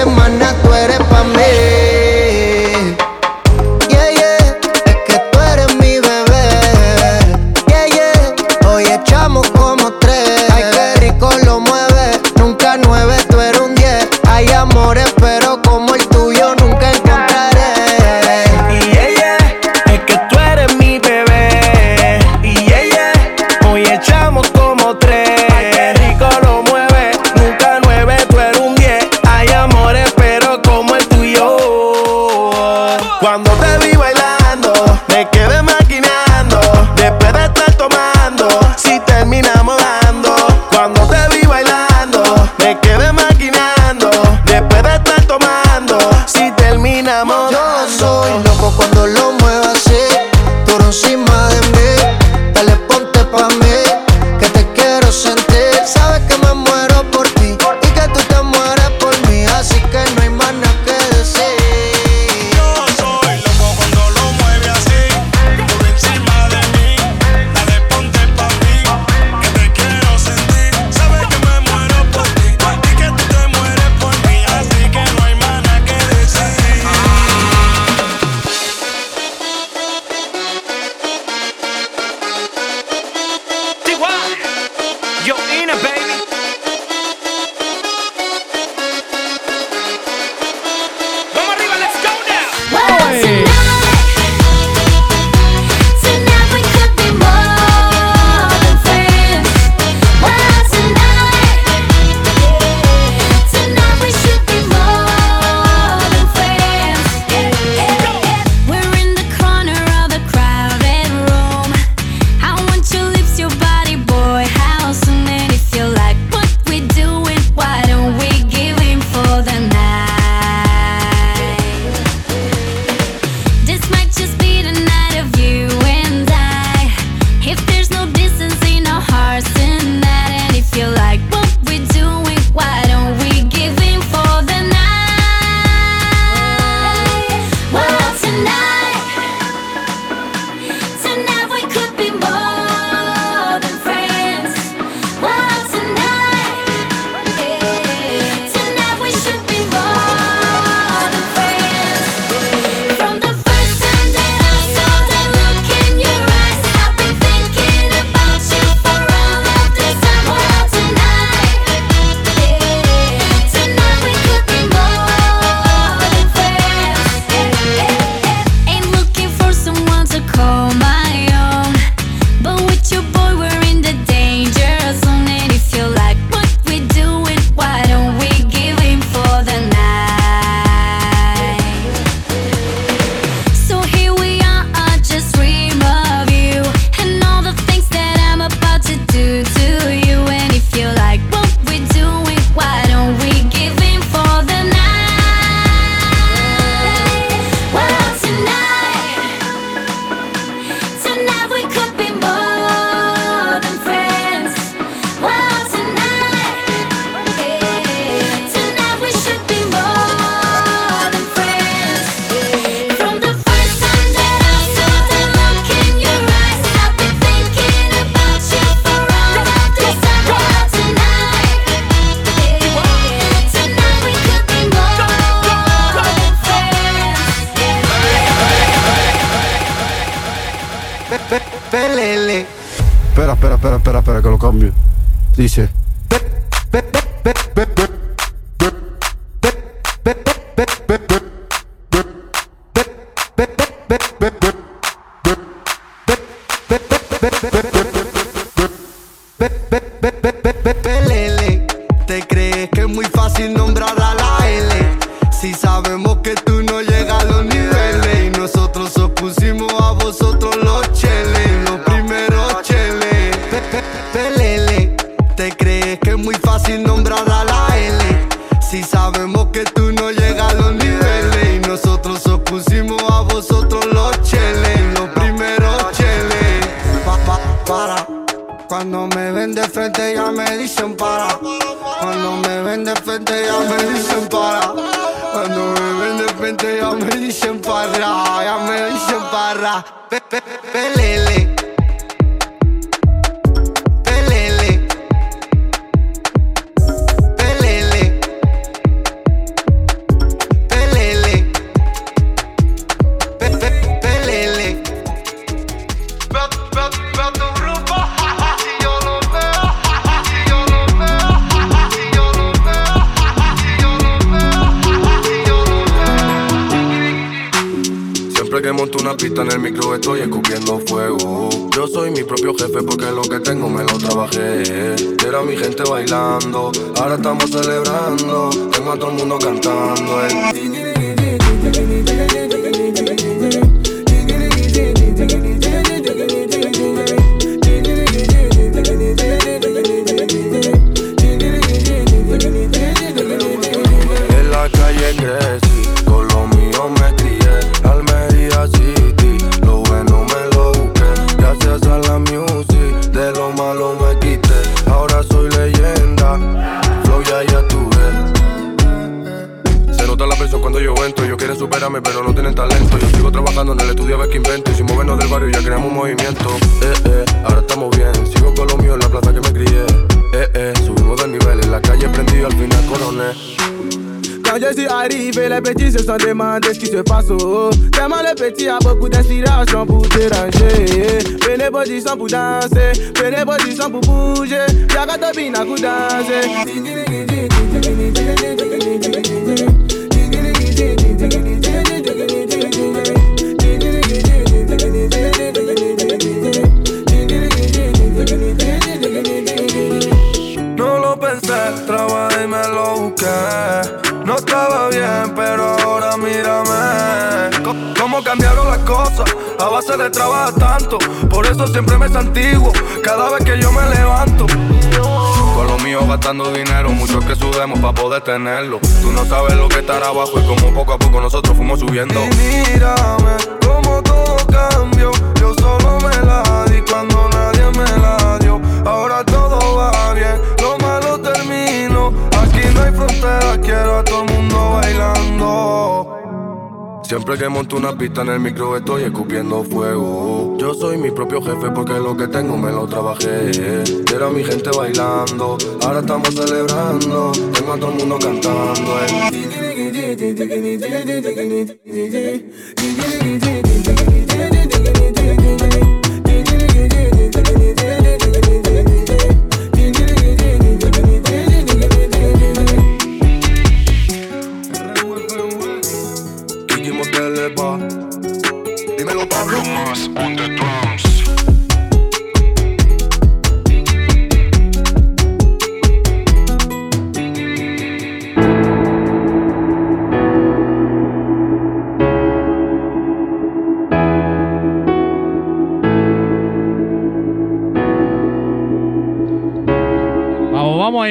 [SPEAKER 34] semana tú eres para mí.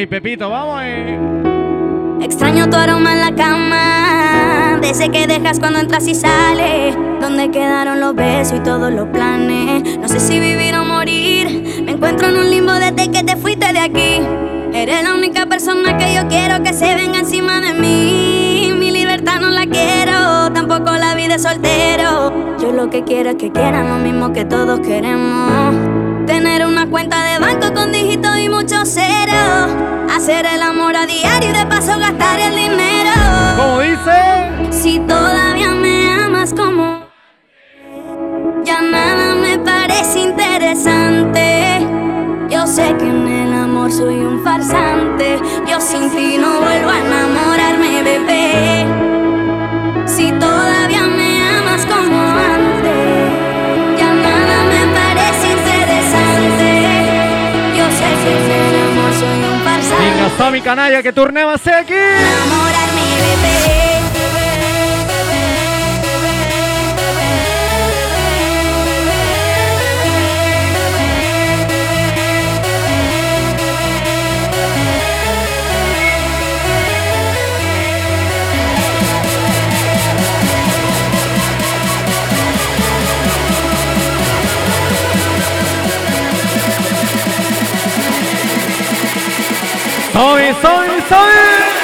[SPEAKER 35] Pepito, vamos eh.
[SPEAKER 36] Extraño tu aroma en la cama, ese que dejas cuando entras y sales, donde quedaron los besos y todos los planes. No sé si vivir o morir, me encuentro en un limbo desde que te fuiste de aquí. Eres la única persona que yo quiero que se venga encima de mí. Mi libertad no la quiero, tampoco la vida de soltero. Yo lo que quiero es que quieran lo mismo que todos queremos. Con dígito y mucho cero. Hacer el amor a diario y de paso gastar el dinero.
[SPEAKER 35] Como dice?
[SPEAKER 36] Si todavía me amas como. Ya nada me parece interesante. Yo sé que en el amor soy un farsante. Yo sin ti no vuelvo a enamorarme, bebé.
[SPEAKER 35] ¡Tami canalla, que turneo hace aquí. Enamorarme de 走一走一走一。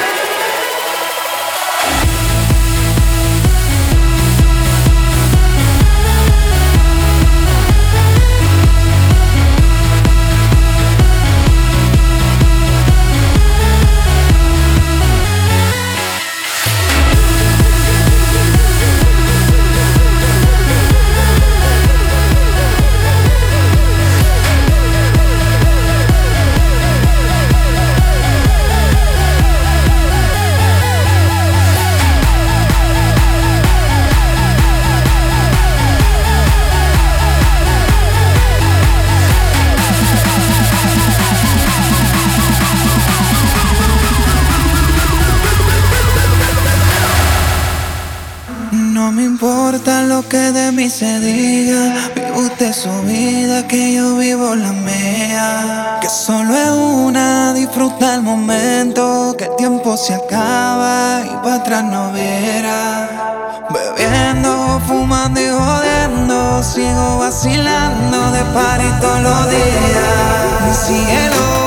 [SPEAKER 37] se diga. usted su vida, que yo vivo la mía. Que solo es una, disfruta el momento. Que el tiempo se acaba y para atrás no verá Bebiendo, fumando y jodiendo. Sigo vacilando de par todos los días. Mi cielo.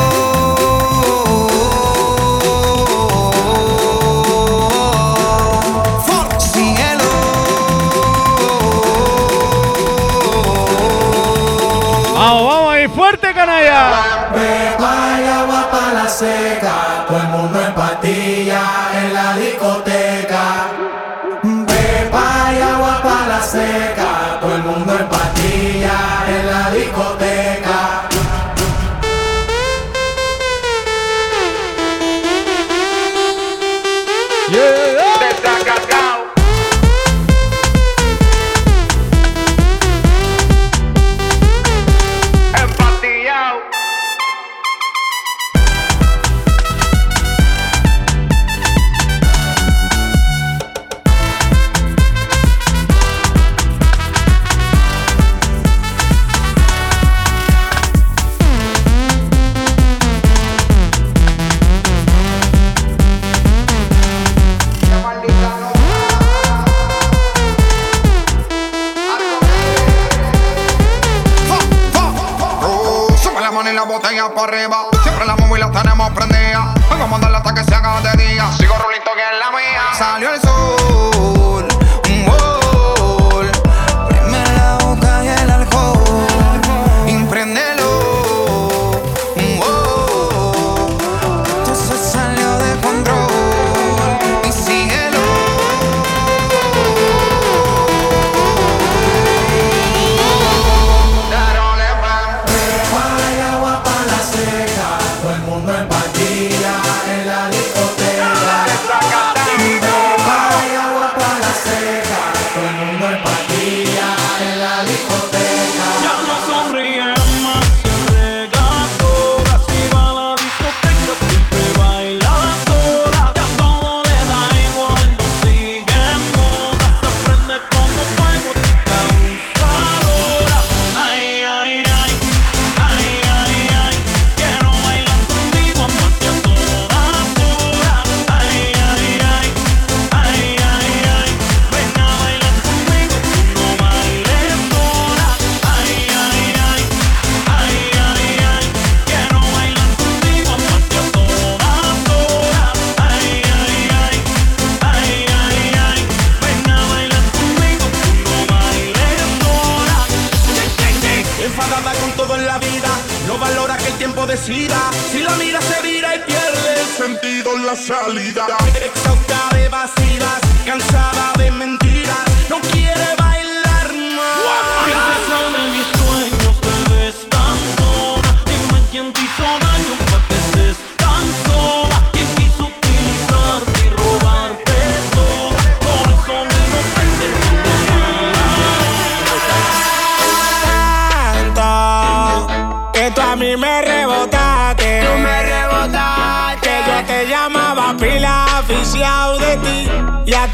[SPEAKER 38] playa. vaya agua para la seca, todo el mundo en patilla en la discoteca.
[SPEAKER 39] Si la mira se vira y pierde el sentido en la salida. Exhausta de vacilas, cansada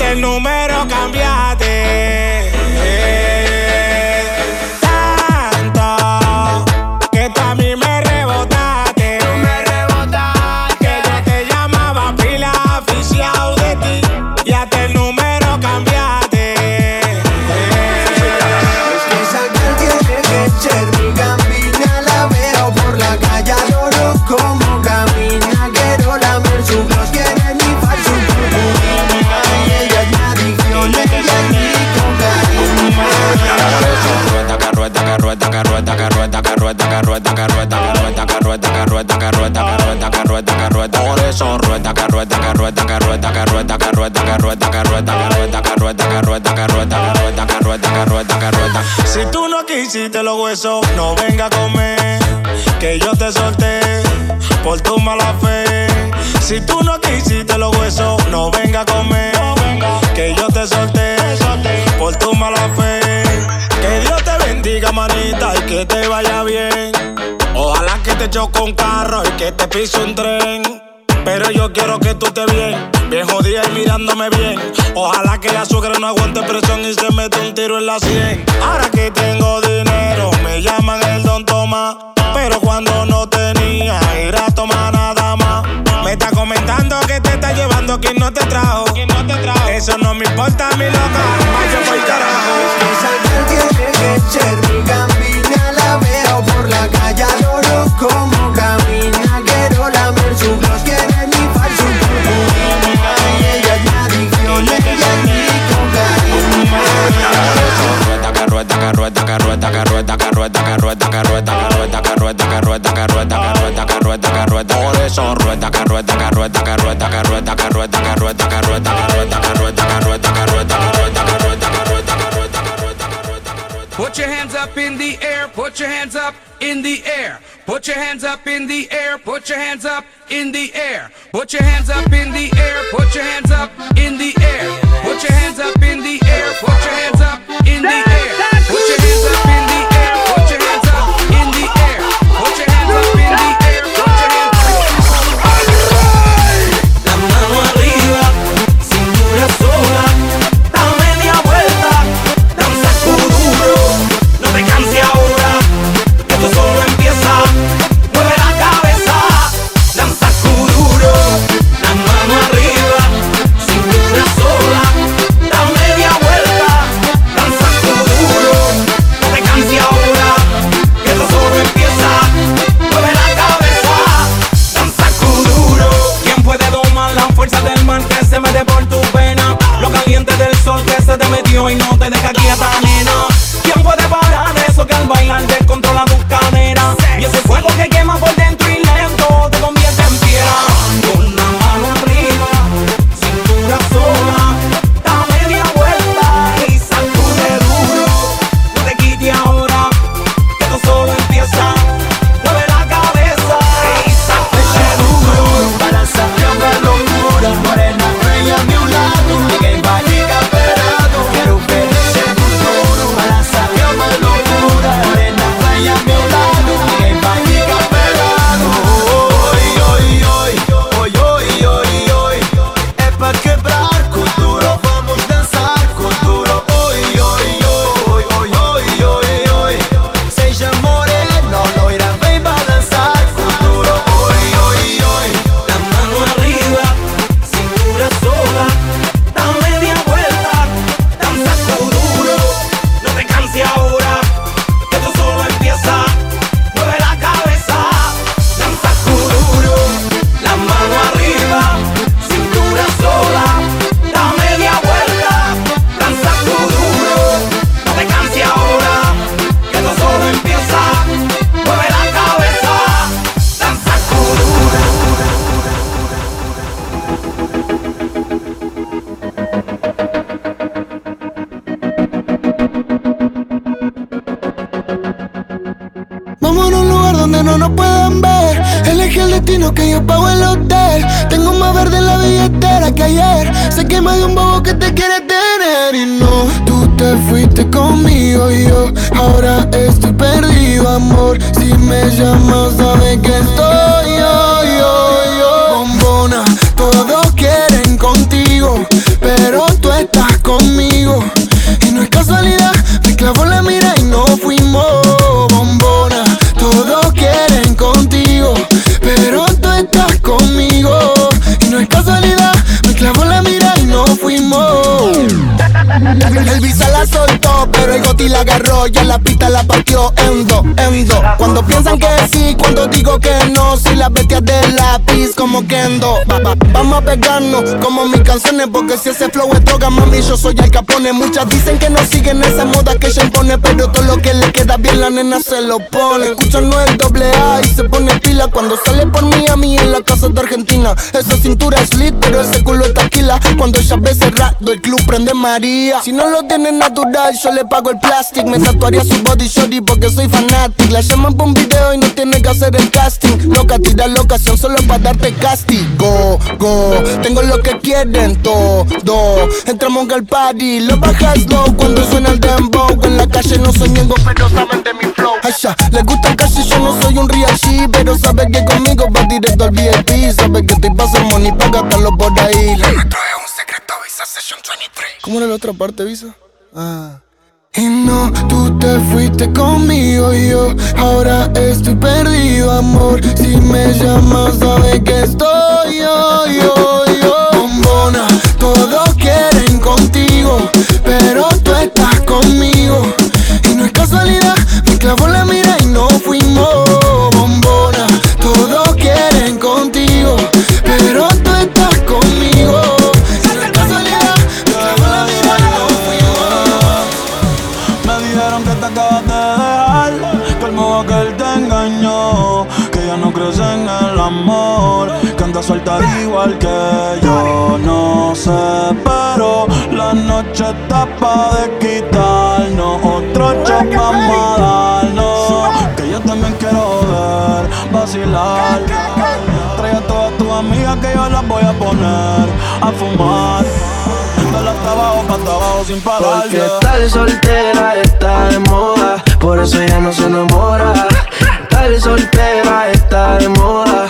[SPEAKER 40] el número, cambiate
[SPEAKER 41] hiciste los huesos. No venga a comer, que yo te solté por tu mala fe. Si tú no quisiste los huesos, no venga a comer, que yo te solté, por tu mala fe. Que Dios te bendiga, manita, y que te vaya bien. Ojalá que te choque un carro y que te pise un tren. Pero yo quiero que tú te bien Viejo jodida mirándome bien. Ojalá que la suegra no aguante presión y se mete un tiro en la sien. Ahora que tengo dinero, me llaman el don Tomás. Pero cuando no tenía, era tomar nada más. Me está comentando que te está llevando quien no te trajo. no Eso no me importa, mi loca. Vaya por
[SPEAKER 42] carajo. eso rueda,
[SPEAKER 43] que rueda, que rueda, que rueda, que rueda, que rueda, que rueda, que rueda, que rueda, que rueda, que rueda, que rueda, que rueda, que rueda, que rueda, que rueda, que rueda, que rueda, que rueda. Put your hands up in the air, put your hands up in the air. Put your hands up in the air, put your hands up in the air. Put your hands up in the air, put your hands up in the air. Put your hands up in the air, put your hands
[SPEAKER 44] ya la pista la partió en endo Cuando piensan que sí, cuando digo que no, si las bestias de la vamos a pegarnos como mis canciones, porque si ese flow es droga, mami, yo soy el capone. Muchas dicen que no siguen esa moda que se impone, pero todo lo que le queda bien la nena se lo pone. escucha no el doble A y se pone pila cuando sale por mí a mí en la casa de Argentina. Esa cintura es lit, pero ese culo es taquila. Cuando ella ve cerrado, el club prende María. Si no lo tiene natural, yo le pago el plástico. Me tatuaría su body shorty porque soy fanático. La llaman por un video y no tiene que hacer el casting. Loca, tira la ocasión solo para darte casting. Go, go. Tengo lo que quieren todo. Entramos en el party, lo bajas low cuando suena el dembow. En la calle no soy miembro, pero saben de mi flow. ya, les gusta el yo no soy un real pero sabe que conmigo va directo al VIP. Sabes que te pasamos money pa' gastarlo por ahí.
[SPEAKER 45] La metro es un secreto, Visa Session 23.
[SPEAKER 46] ¿Cómo era la otra parte, Visa? Ah.
[SPEAKER 44] Y no, tú te fuiste conmigo y yo ahora estoy perdido, amor. Si me llamas, sabes que estoy yo, yo, yo. Bombona, todos quieren contigo, pero tú estás conmigo. Y no es casualidad, Porque que yo no sé, pero la noche está pa' de quitarnos otro chapa vamos Que yo también quiero ver, vacilar. Trae a todas tus amigas que yo las voy a poner a fumar. De hasta abajo, hasta abajo sin
[SPEAKER 47] parar. Porque tal soltera está de moda, por eso ella no se enamora. Tal soltera está de moda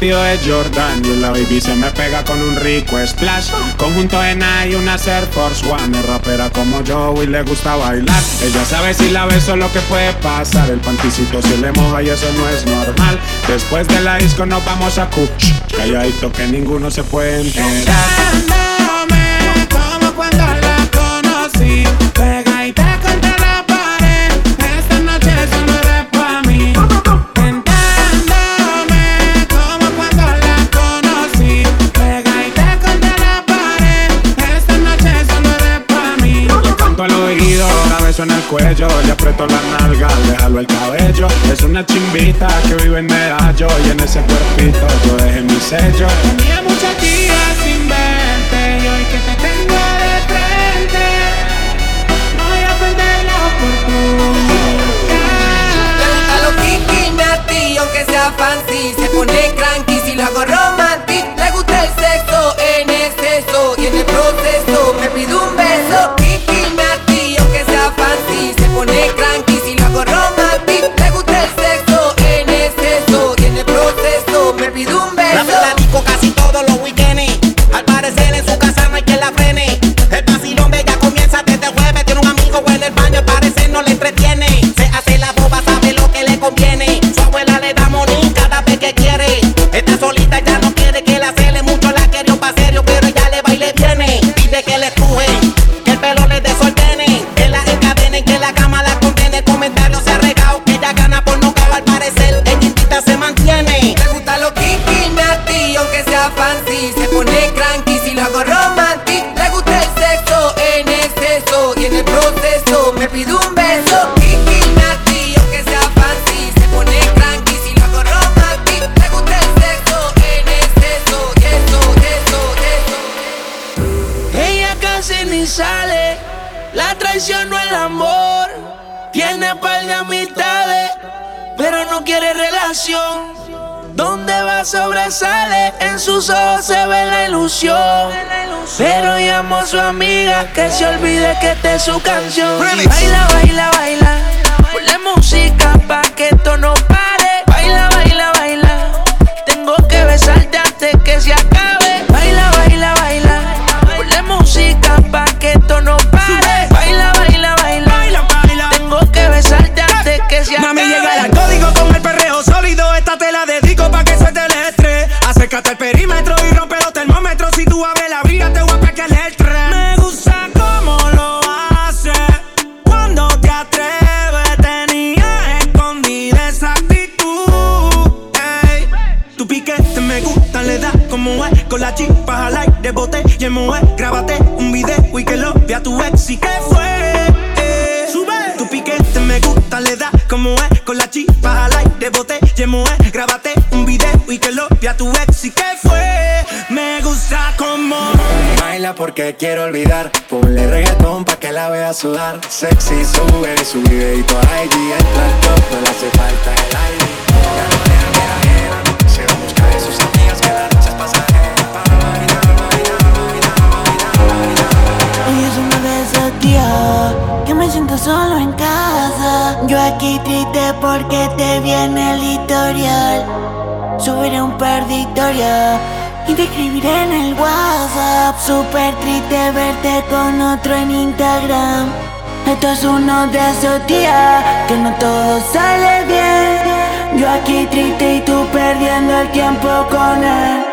[SPEAKER 48] tío de Jordan y la baby se me pega con un rico splash. Conjunto en y una ser Force One. Es rapera como yo y le gusta bailar. Ella sabe si la beso lo que puede pasar. El panticito se le moja y eso no es normal. Después de la disco nos vamos a cuch. Calladito que ninguno se puede
[SPEAKER 49] enterar.
[SPEAKER 48] cuello, le aprieto la nalga, le jalo el cabello. Es una chimbita que vive en medallo y en ese cuerpito yo dejé mi
[SPEAKER 49] sello. Tenía muchas días sin verte y hoy que te tengo de frente, no voy a perder la oportunidad.
[SPEAKER 50] Le gusta lo aunque sea fancy, se pone cranky
[SPEAKER 49] sus ojos se ve la ilusión. Pero llamo a su amiga que se olvide que esta es su canción. Baila, baila, baila. Ponle música pa' que esto no Que
[SPEAKER 48] quiero olvidar. Ponle reggaetón pa' que la vea sudar. Sexy sube su videito a IG. Entra al top, no le hace falta el aire Ya no deja que la Se va a buscar sus amigas que la noche es pasajera. Para bailar, bailar, bailar, bailar, bailar.
[SPEAKER 51] Hoy es una de esos que me siento solo en casa. Yo aquí triste porque te viene el historial. Subiré un perditorio y te escribiré en el WhatsApp Super triste verte con otro en Instagram. Esto es uno de esos días que no todo sale bien. Yo aquí triste y tú perdiendo el tiempo con él.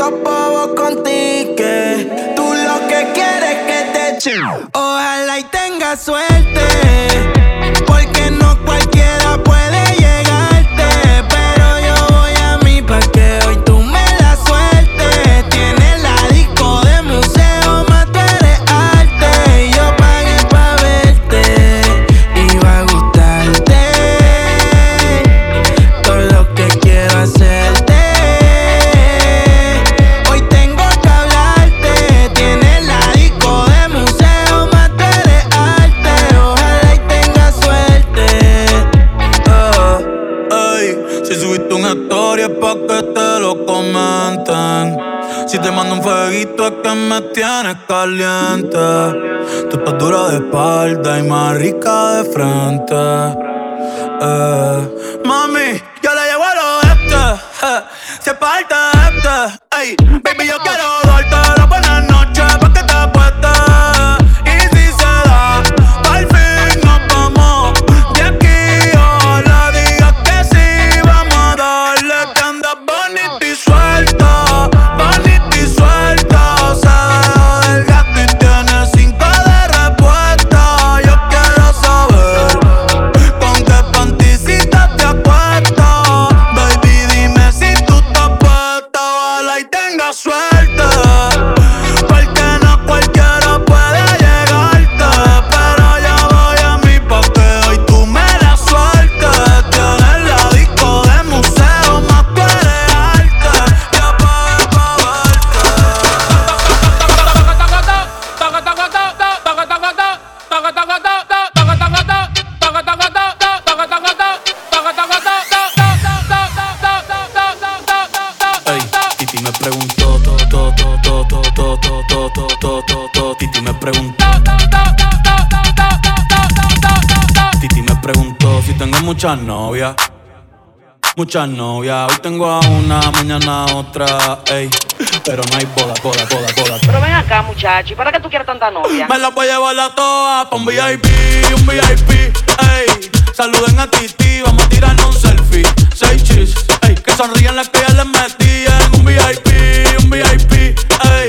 [SPEAKER 52] estos con con tique. Tú lo que quieres que te ching. Ojalá y tenga suerte.
[SPEAKER 53] muchas novias. Hoy tengo a una, mañana a otra, ey. Pero no hay boda, boda, boda, boda. Pero ven acá,
[SPEAKER 54] muchachos para qué tú quieres tanta
[SPEAKER 53] novia? Me la
[SPEAKER 54] voy
[SPEAKER 53] a
[SPEAKER 54] llevar la toa pa'
[SPEAKER 53] un VIP, un VIP, ey. Saluden a Titi, vamos a tirarnos un selfie. Seis chis, ey. Que sonríen las que ya les metí en un VIP, un VIP, ey.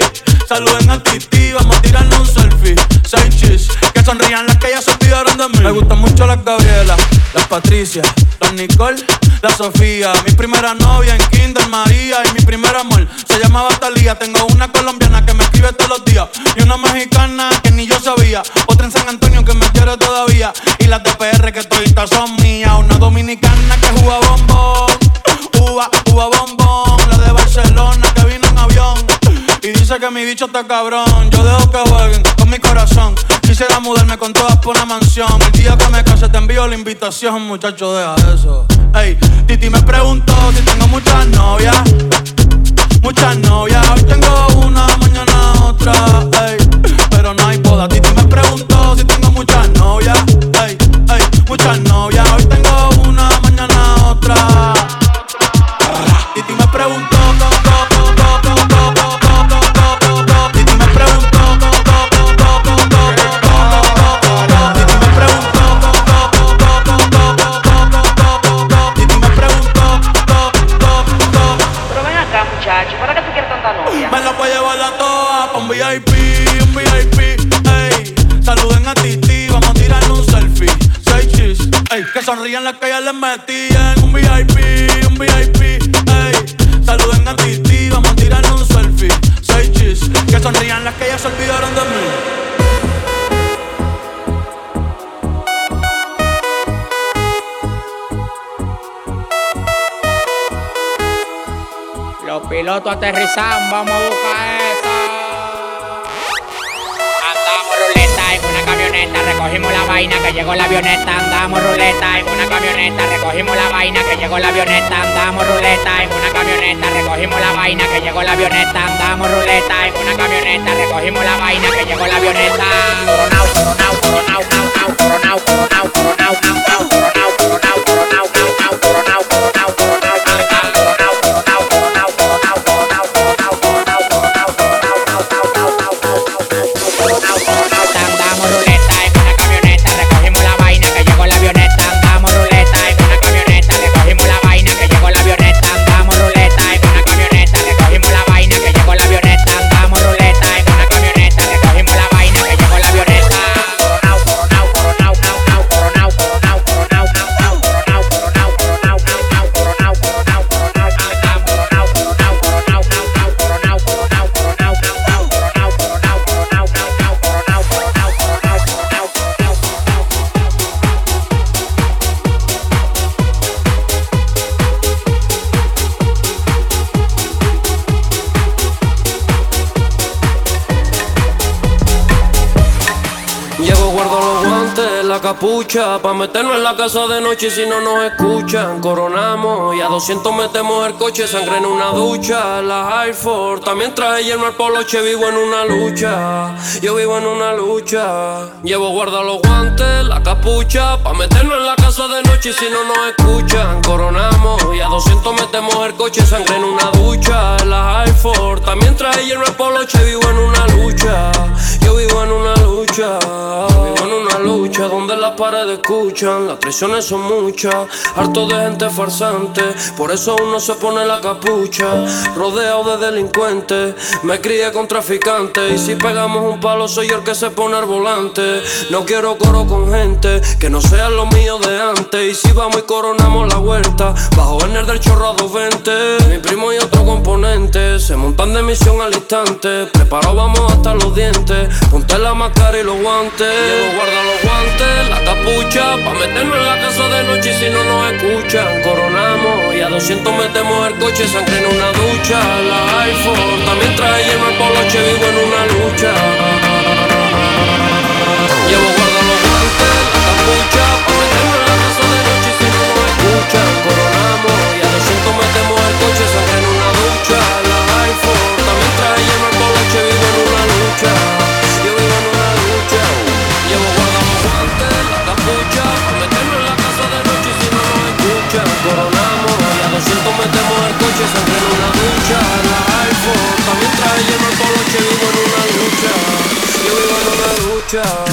[SPEAKER 53] Saluden a Titi, vamos a tirarnos un selfie. Seis chis, que sonrían las que ya se olvidaron de mí. Me gustan mucho las Gabriela, las Patricia, las Nicole la Sofía. Mi primera novia en Kinder María y mi primer amor se llamaba Talía. Tengo una colombiana que me escribe todos los días y una mexicana que ni yo sabía. Otra en San Antonio que me quiere todavía y las TPR que todavía son mías. Una dominicana que juega bombón, uva, uva bombón. La de Barcelona que vino en avión y dice que mi DICHO está cabrón. Yo dejo que jueguen con mi corazón. Quisiera mudarme con todas por una mansión. El día que me case te envío la invitación, muchacho, deja eso. Titi me preguntó si tengo muchas novias. Muchas novias, hoy tengo una, mañana otra. un VIP, un VIP, ey. Saluden a Titi, vamos a tirar un selfie. Seis chis, que sonrían las que ya se olvidaron de mí.
[SPEAKER 55] Los pilotos aterrizan, vamos a buscar. que llegó la avioneta, andamos ruleta en una camioneta, recogimos la vaina que llegó la avioneta, andamos ruleta en una camioneta, recogimos la vaina que llegó la avioneta, andamos ruleta en una camioneta, recogimos la vaina que llegó la avioneta.
[SPEAKER 53] para meternos en la casa de noche si no nos escuchan. Coronamos y a 200 metemos el coche, sangre en una ducha. La Force también trae el al poloche, vivo en una lucha. Yo vivo en una lucha. Llevo guarda los guantes, la capucha, pa' meternos en la casa de noche si no nos escuchan. Coronamos y a 200 metemos el coche, sangre en una ducha. La Force también trae el poloche, vivo en una lucha. Yo vivo en una lucha donde las paredes escuchan, las traiciones son muchas, harto de gente farsante, por eso uno se pone la capucha, rodeado de delincuentes, me crié con traficantes, y si pegamos un palo soy yo el que se pone al volante, no quiero coro con gente, que no sea lo mío de antes, y si vamos y coronamos la vuelta, bajo el del chorro a mi primo y otro componente, se montan de misión al instante, preparado vamos hasta los dientes, ponte la máscara y los guantes, guarda los guantes la capucha Pa' meterme en la casa de noche si no nos escuchan Coronamos y a 200 metemos el coche Sangre en una ducha La iPhone también trae el mal poloche Vivo en una lucha picture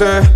[SPEAKER 56] sir.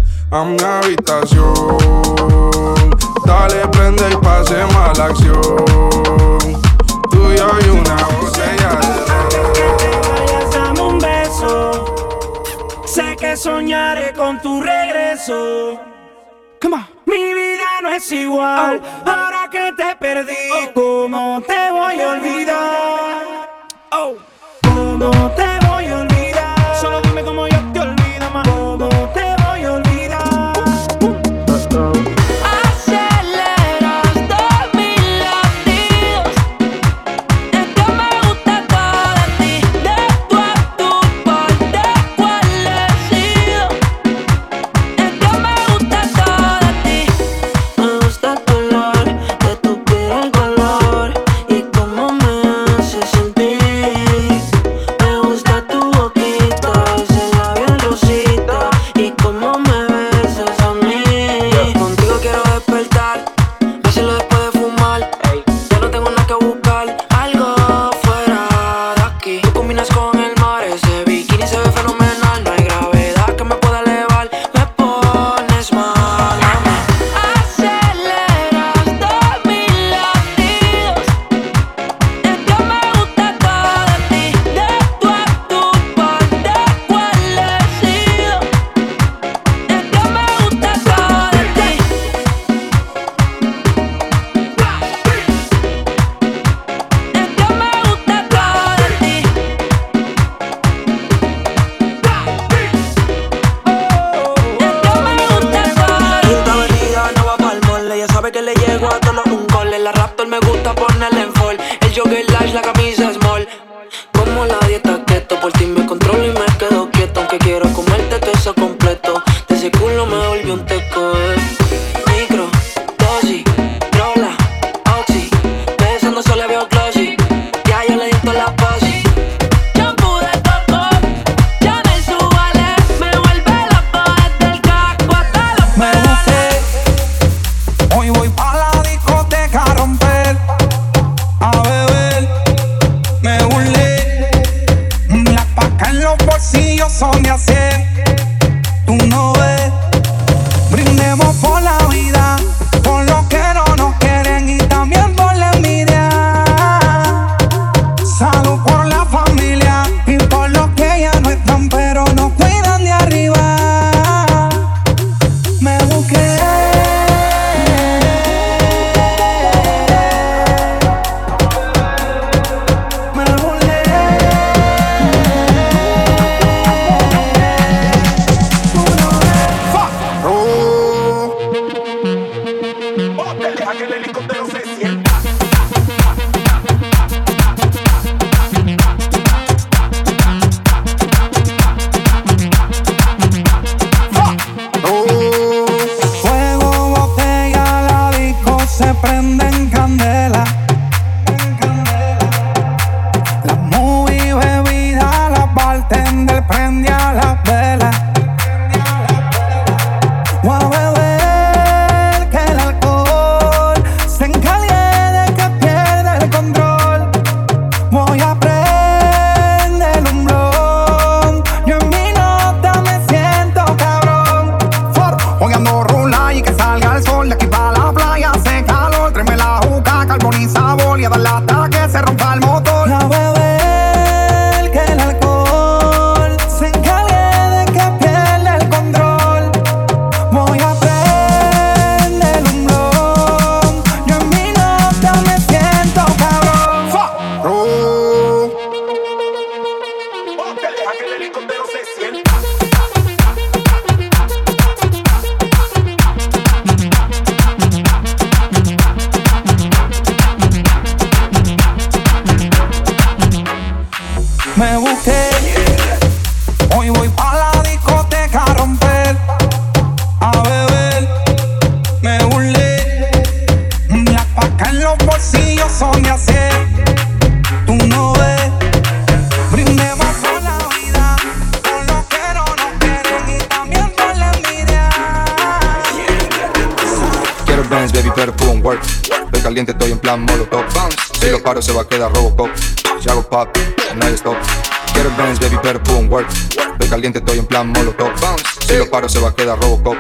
[SPEAKER 56] se va a quedar Robocop.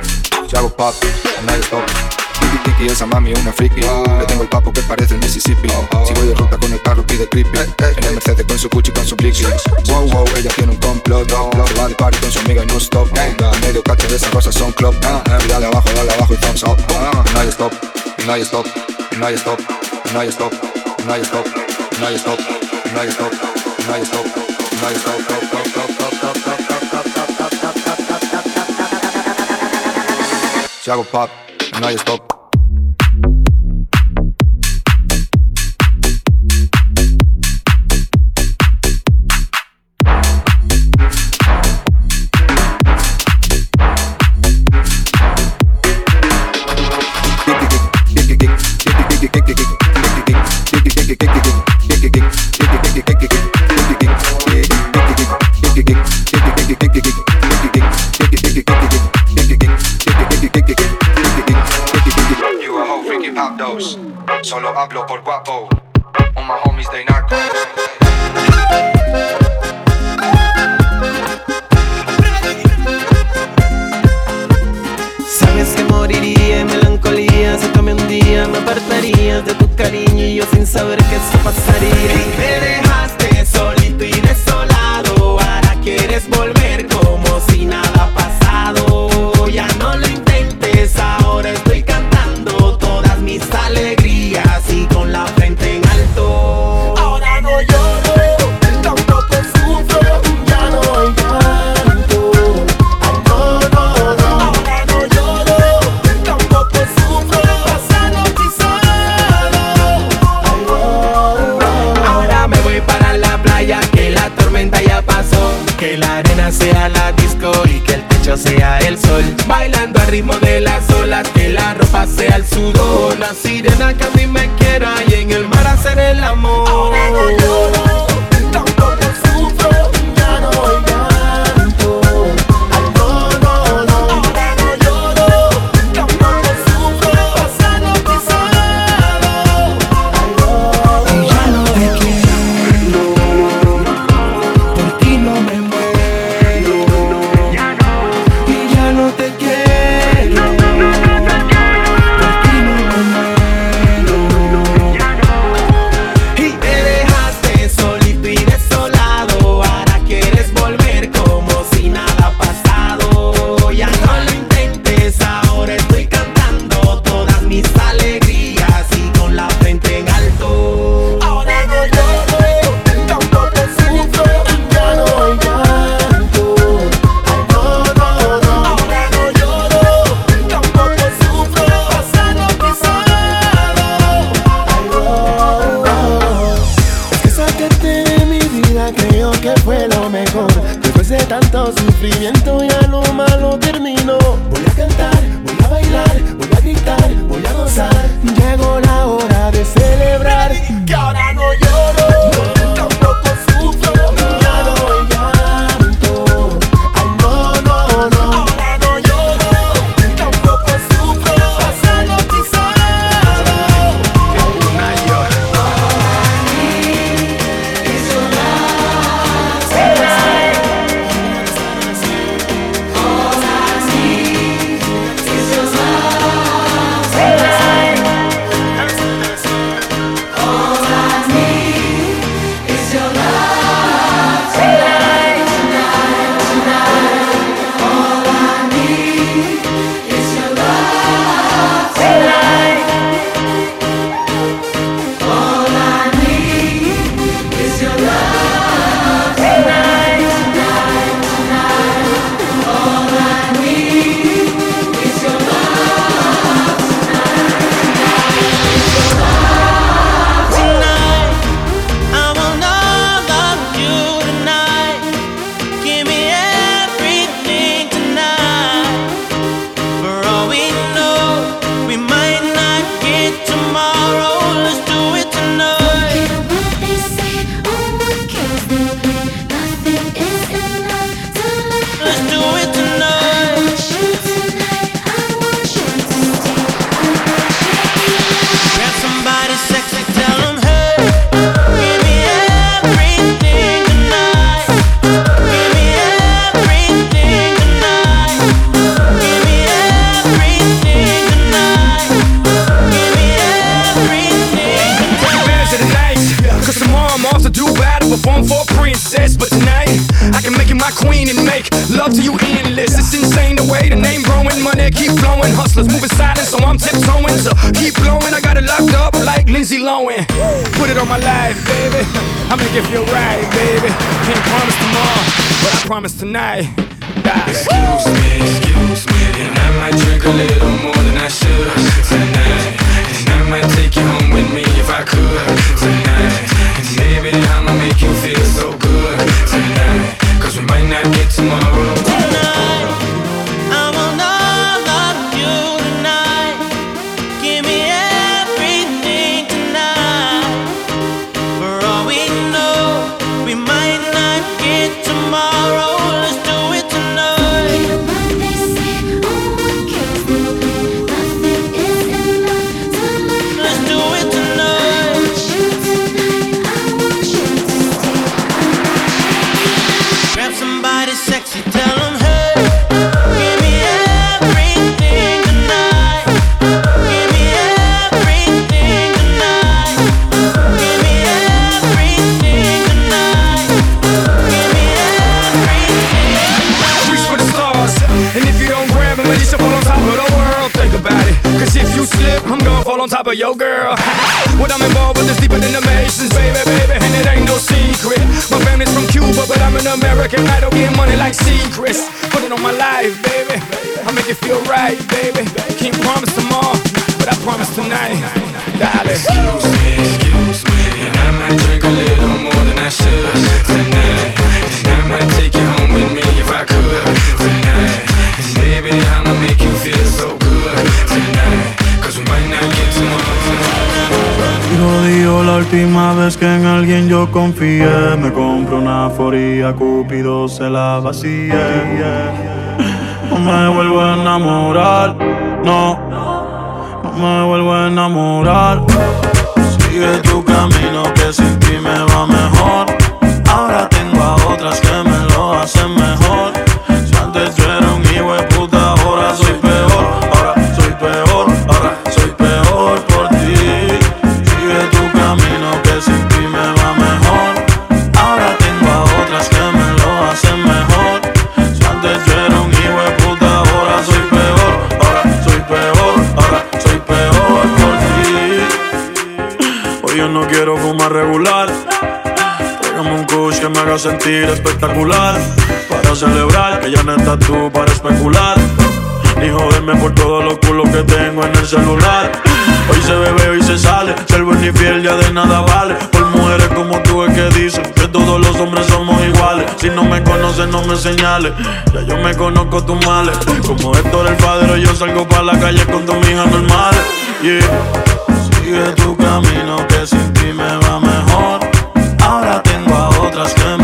[SPEAKER 56] Si hago pop, nadie stop. Tiki tiki, esa mami una friki. Le tengo el papo que parece el Mississippi. Si voy de ruta con el carro pide creepy. En el Mercedes con su cuchi con su blicky. Wow wow, ella tiene un complot. Se va de party con su amiga y no stop. medio cacho de esas rosas son club. Ah, eh. dale abajo, dale abajo y thumbs up. Night ah. stop, Night nadie stop, Night nadie stop, Night nadie stop, Night nadie stop, Night nadie stop, Night nadie stop, Night nadie stop, stop, stop, stop, stop. hago pop, and I just stop.
[SPEAKER 57] sentir espectacular. Para celebrar que ya no estás tú para especular. Ni joderme por todos los culos que tengo en el celular. Hoy se bebe, hoy se sale. Ser buen y fiel ya de nada vale. Por mujeres como tú es que dicen que todos los hombres somos iguales. Si no me conoces, no me señales. Ya yo me conozco tus males. Como Héctor el padre, yo salgo para la calle con tu hija normal. Yeah. Sigue tu camino que sin ti me va mejor. Ahora tengo a otras que me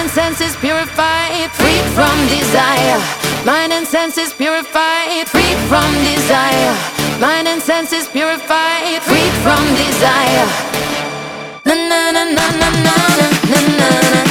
[SPEAKER 58] senses purified, freed from desire. Mind and senses purified, freed from desire. Mind and senses purified, freed from desire. Na na na na na na na na na.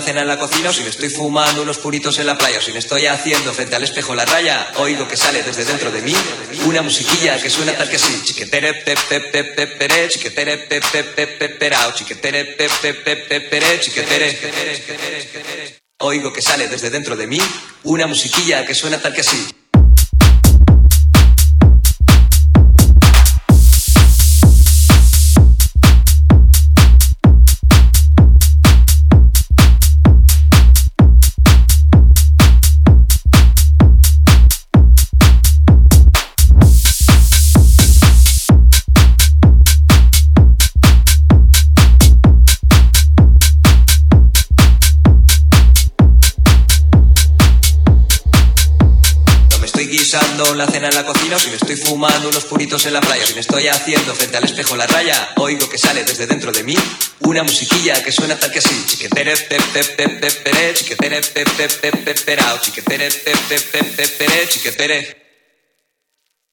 [SPEAKER 59] cena en la cocina o si me estoy fumando unos puritos en la playa o si me estoy haciendo frente al espejo la raya, oigo que sale desde dentro de mí una musiquilla que suena tal que así. Chiquetere, chiquetere, Oigo que sale desde dentro de mí una musiquilla que suena tal que así. fumando unos puritos en la playa. y me estoy haciendo frente al espejo la raya, oigo que sale desde dentro de mí una musiquilla que suena tal que así. Chiquetere,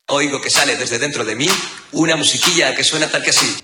[SPEAKER 59] Oigo que sale desde dentro de mí una musiquilla que suena tal que así.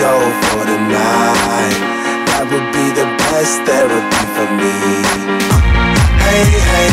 [SPEAKER 59] go for the night. That would be the best therapy for me. Hey, hey.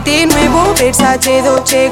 [SPEAKER 60] De nuevo Versace, Dolce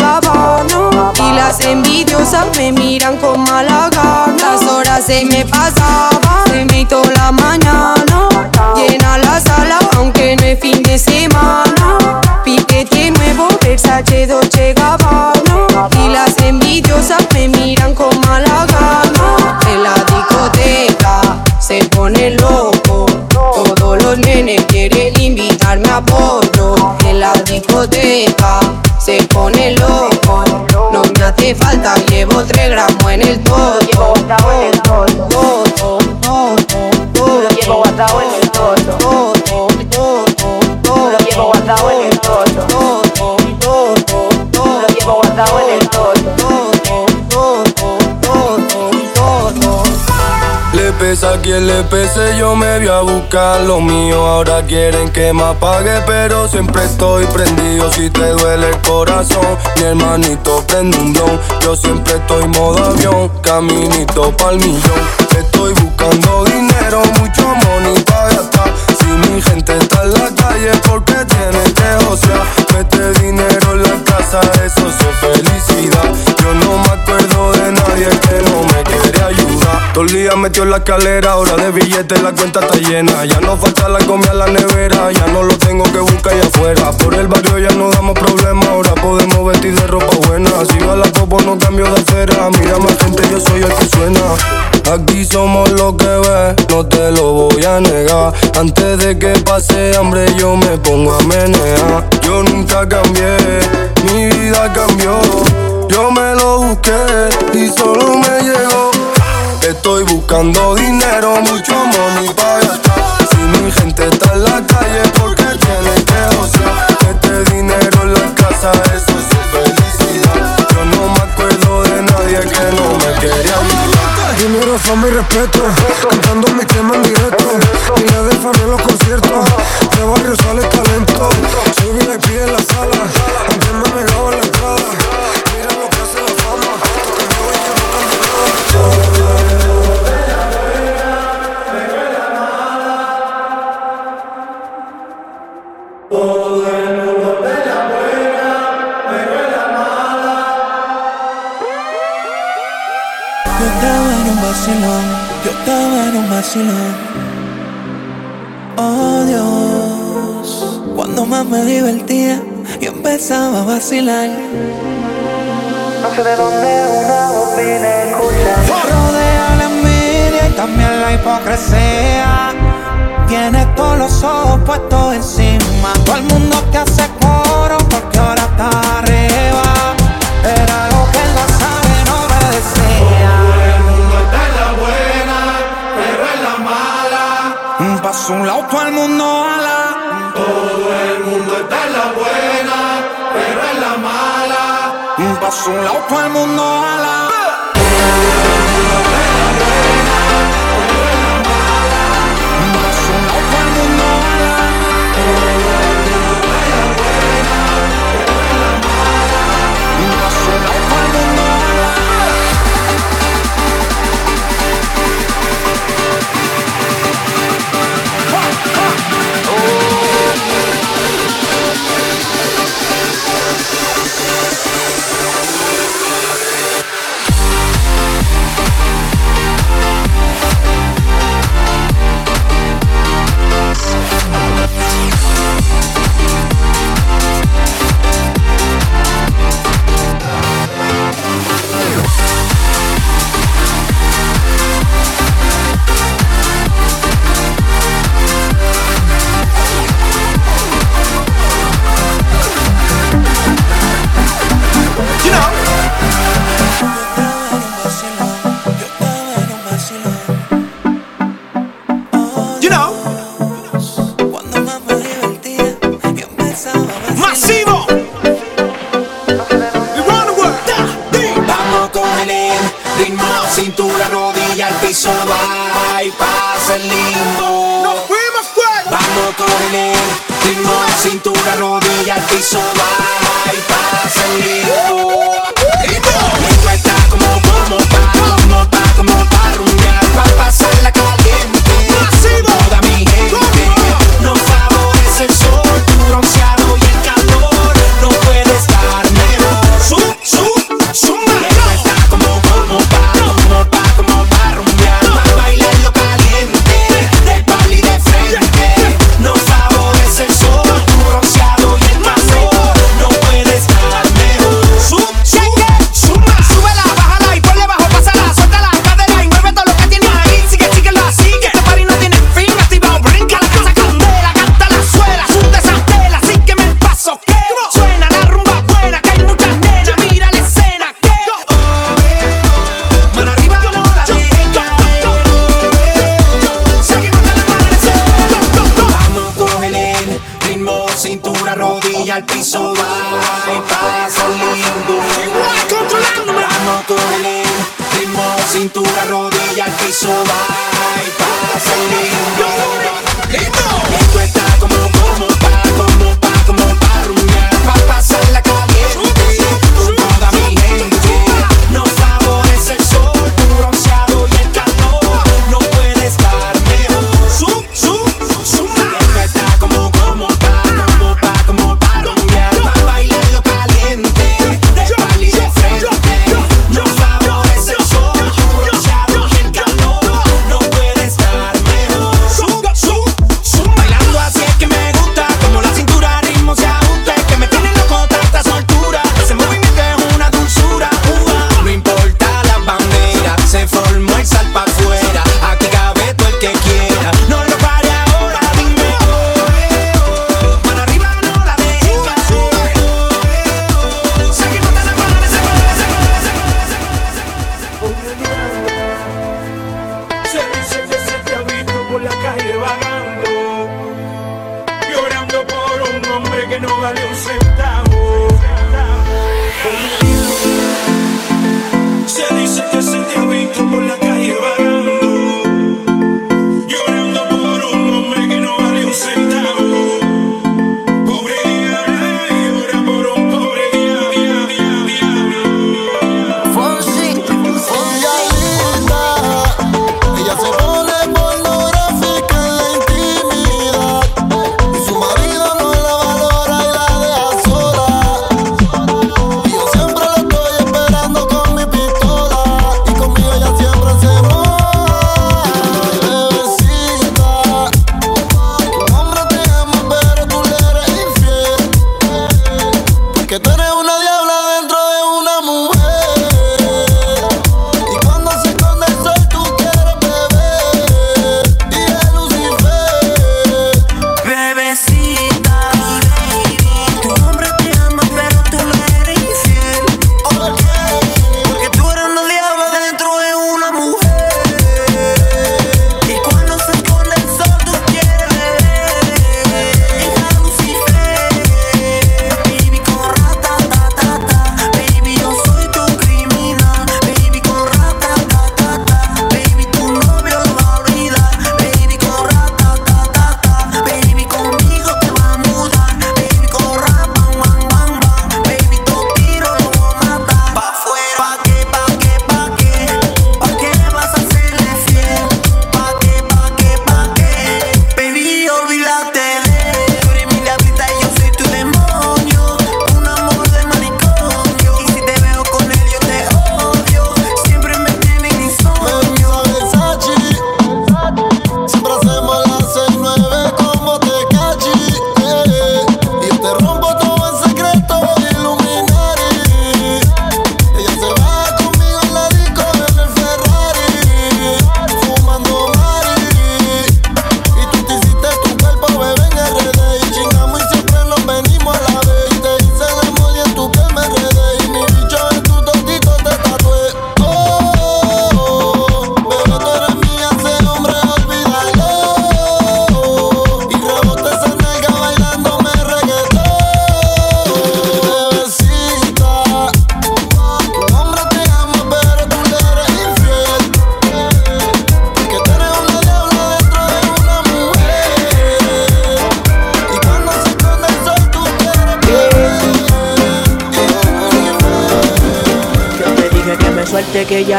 [SPEAKER 61] pese yo me voy a buscar lo mío. Ahora quieren que me apague, pero siempre estoy prendido. Si te duele el corazón, mi hermanito prende un blon. Yo siempre estoy modo avión, caminito pa'l millón. Estoy buscando dinero, mucho monito gente está en la calle porque tiene que josear. Mete dinero en la casa, eso es felicidad. Yo no me acuerdo de nadie que no me quiere ayudar. Todo el día metió en la escalera, ahora de billetes la cuenta está llena. Ya no falta la comida en la nevera, ya no lo tengo que buscar allá afuera. Por el barrio ya no damos problema, ahora podemos vestir de ropa buena. Si va la popo, no cambio de acera, mírame gente, yo soy el que suena. Aquí somos lo que ves, no te lo voy a negar. Antes de que pase hambre, yo me pongo a menear. Yo nunca cambié, mi vida cambió. Yo me lo busqué y solo me llegó. Estoy buscando dinero, mucho money para Mi mi respeto. Cantando mi tema en directo. Mira de en los conciertos. De barrio sale talento. Soy VIP en la sala. Antes me negaba la
[SPEAKER 62] Oh Dios, cuando más me divertía, y empezaba a vacilar. No sé de dónde una voz viene Rodea la envidia y también la hipocresía. Tiene todos los ojos puestos encima. Todo el mundo te hace coro porque ahora está un lado todo el mundo a la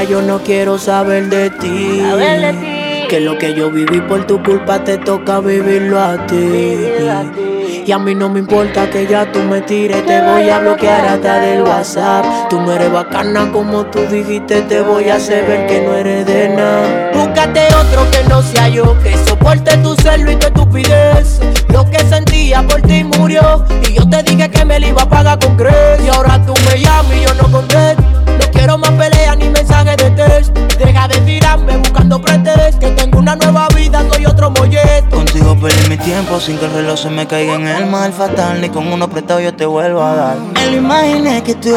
[SPEAKER 62] yo no quiero saber de ti. Que lo que yo viví por tu culpa te toca vivirlo a ti. Y a mí no me importa que ya tú me tires, te voy a bloquear hasta del WhatsApp. Tú no eres bacana como tú dijiste, te voy a hacer ver que no eres de nada. Búscate otro que no sea yo, que soporte tu celo y tu estupidez. Lo que sentía por ti murió, y yo te dije que me lo iba a pagar con creces. Y ahora tú me llamas y yo no contesto quiero más peleas ni mensajes de test. Deja de tirarme buscando pretextos. Que tengo una nueva vida, soy otro mollet. Contigo perdí mi tiempo sin que el reloj se me caiga en el mal fatal. Ni con uno prestado yo te vuelvo a dar. Me lo imaginé que tú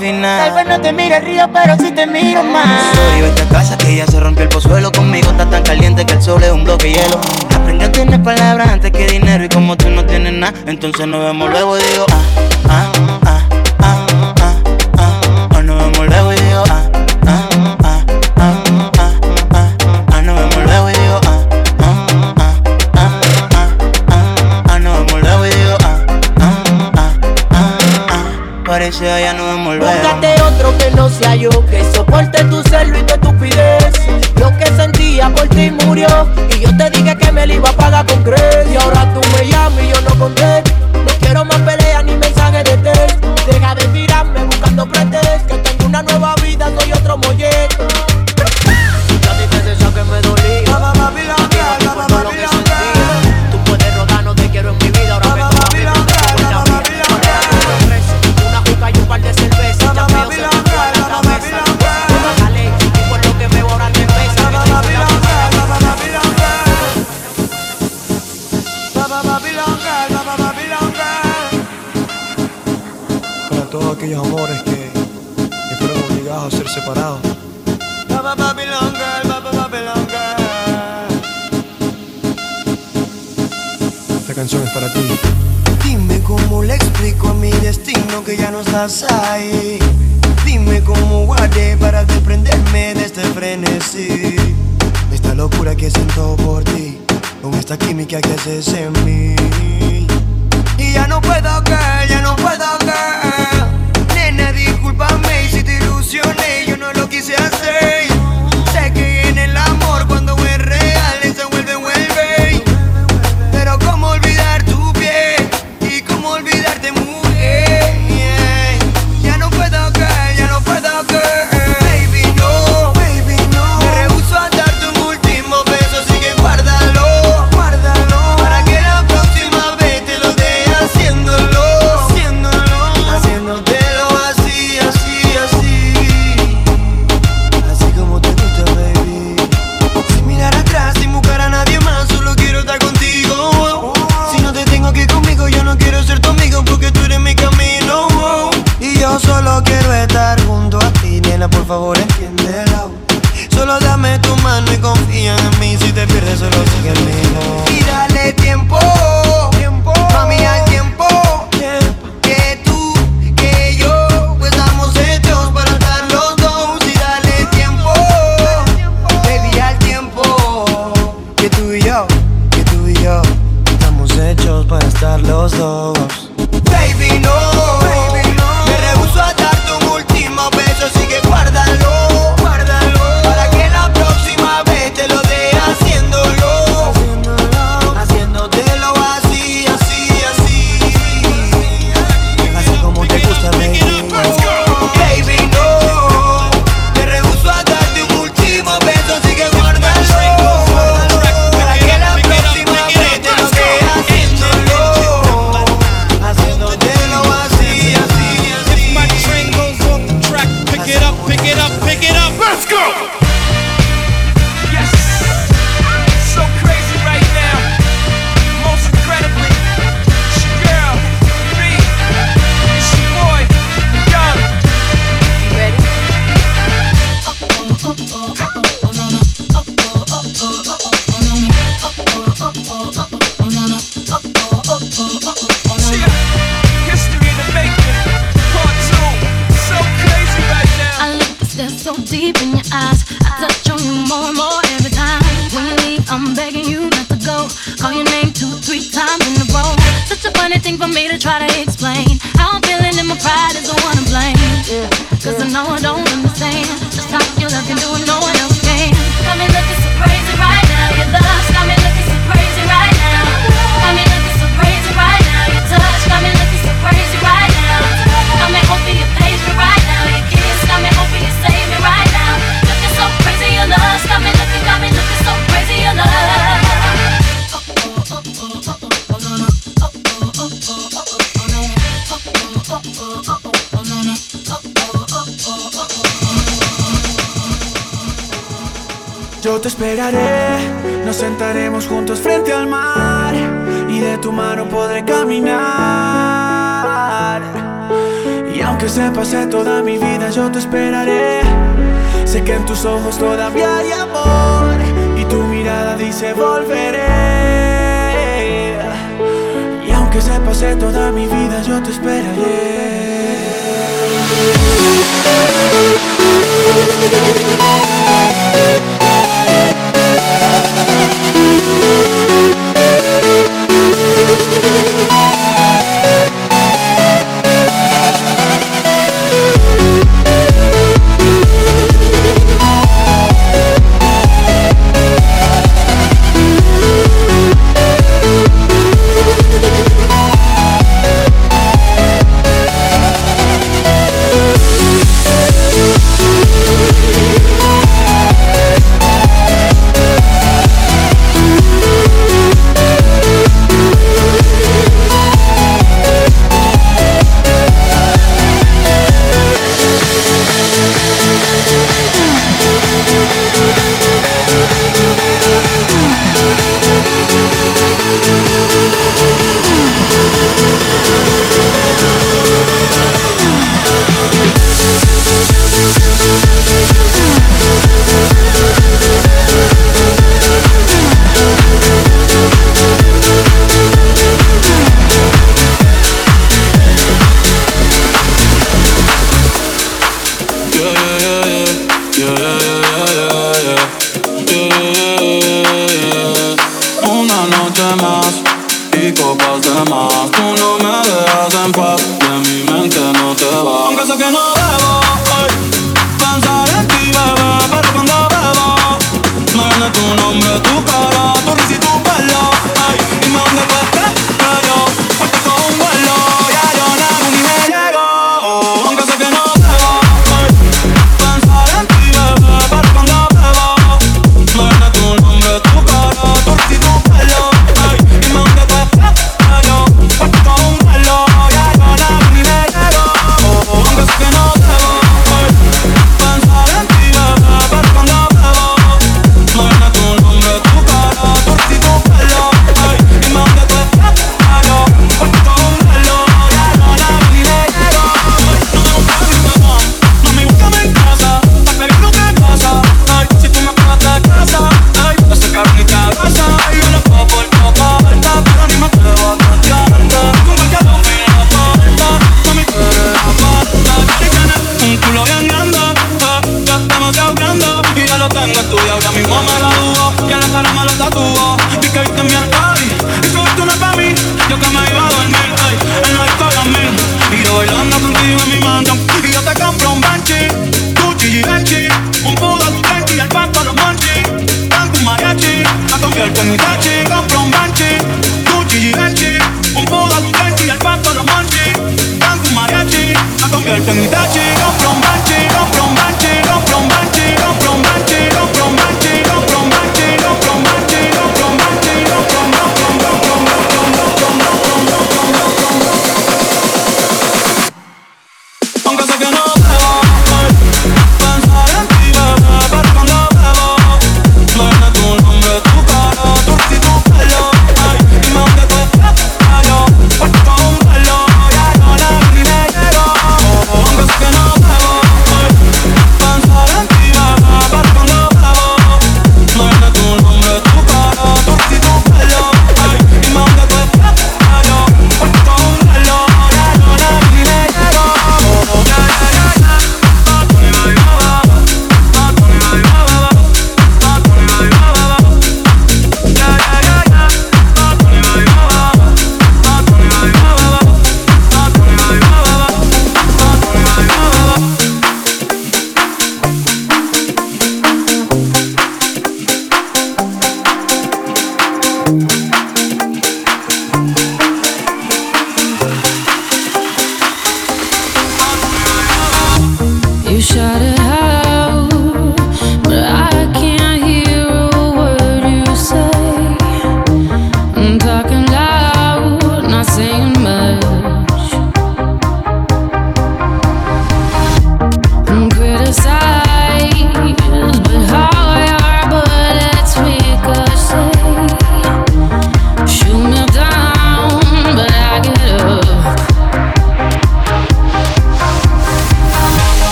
[SPEAKER 62] final. Tal vez no te mire río, pero si sí te miro más. Soy esta casa que ya se rompió el pozuelo. Conmigo está tan caliente que el sol es un bloque de hielo. Aprende a tener palabras antes que dinero. Y como tú no tienes nada, entonces nos vemos luego y digo, ah. Yeah, you know is in
[SPEAKER 63] try to te esperaré, nos sentaremos juntos frente al mar y de tu mano podré caminar. Y aunque se pase toda mi vida, yo te esperaré. Sé que en tus ojos todavía hay amor y tu mirada dice volveré. Y aunque se pase toda mi vida, yo te esperaré. Thank you.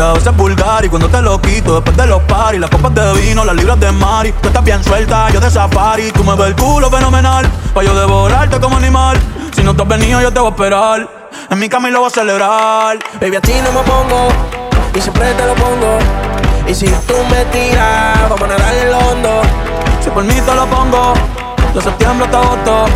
[SPEAKER 64] a veces vulgar. Y cuando te lo quito, después de los paris, las copas de vino, las libras de mari. Tú estás bien suelta, yo de safari. Tú me ves el culo fenomenal, pa' yo devorarte como animal. Si no te has venido, yo te voy a esperar. En mi camino lo voy a celebrar. Baby, a ti no me pongo, y siempre te lo pongo. Y si tú me tiras, vamos a nadar el hondo. Si por mí te lo pongo, de septiembre hasta agosto.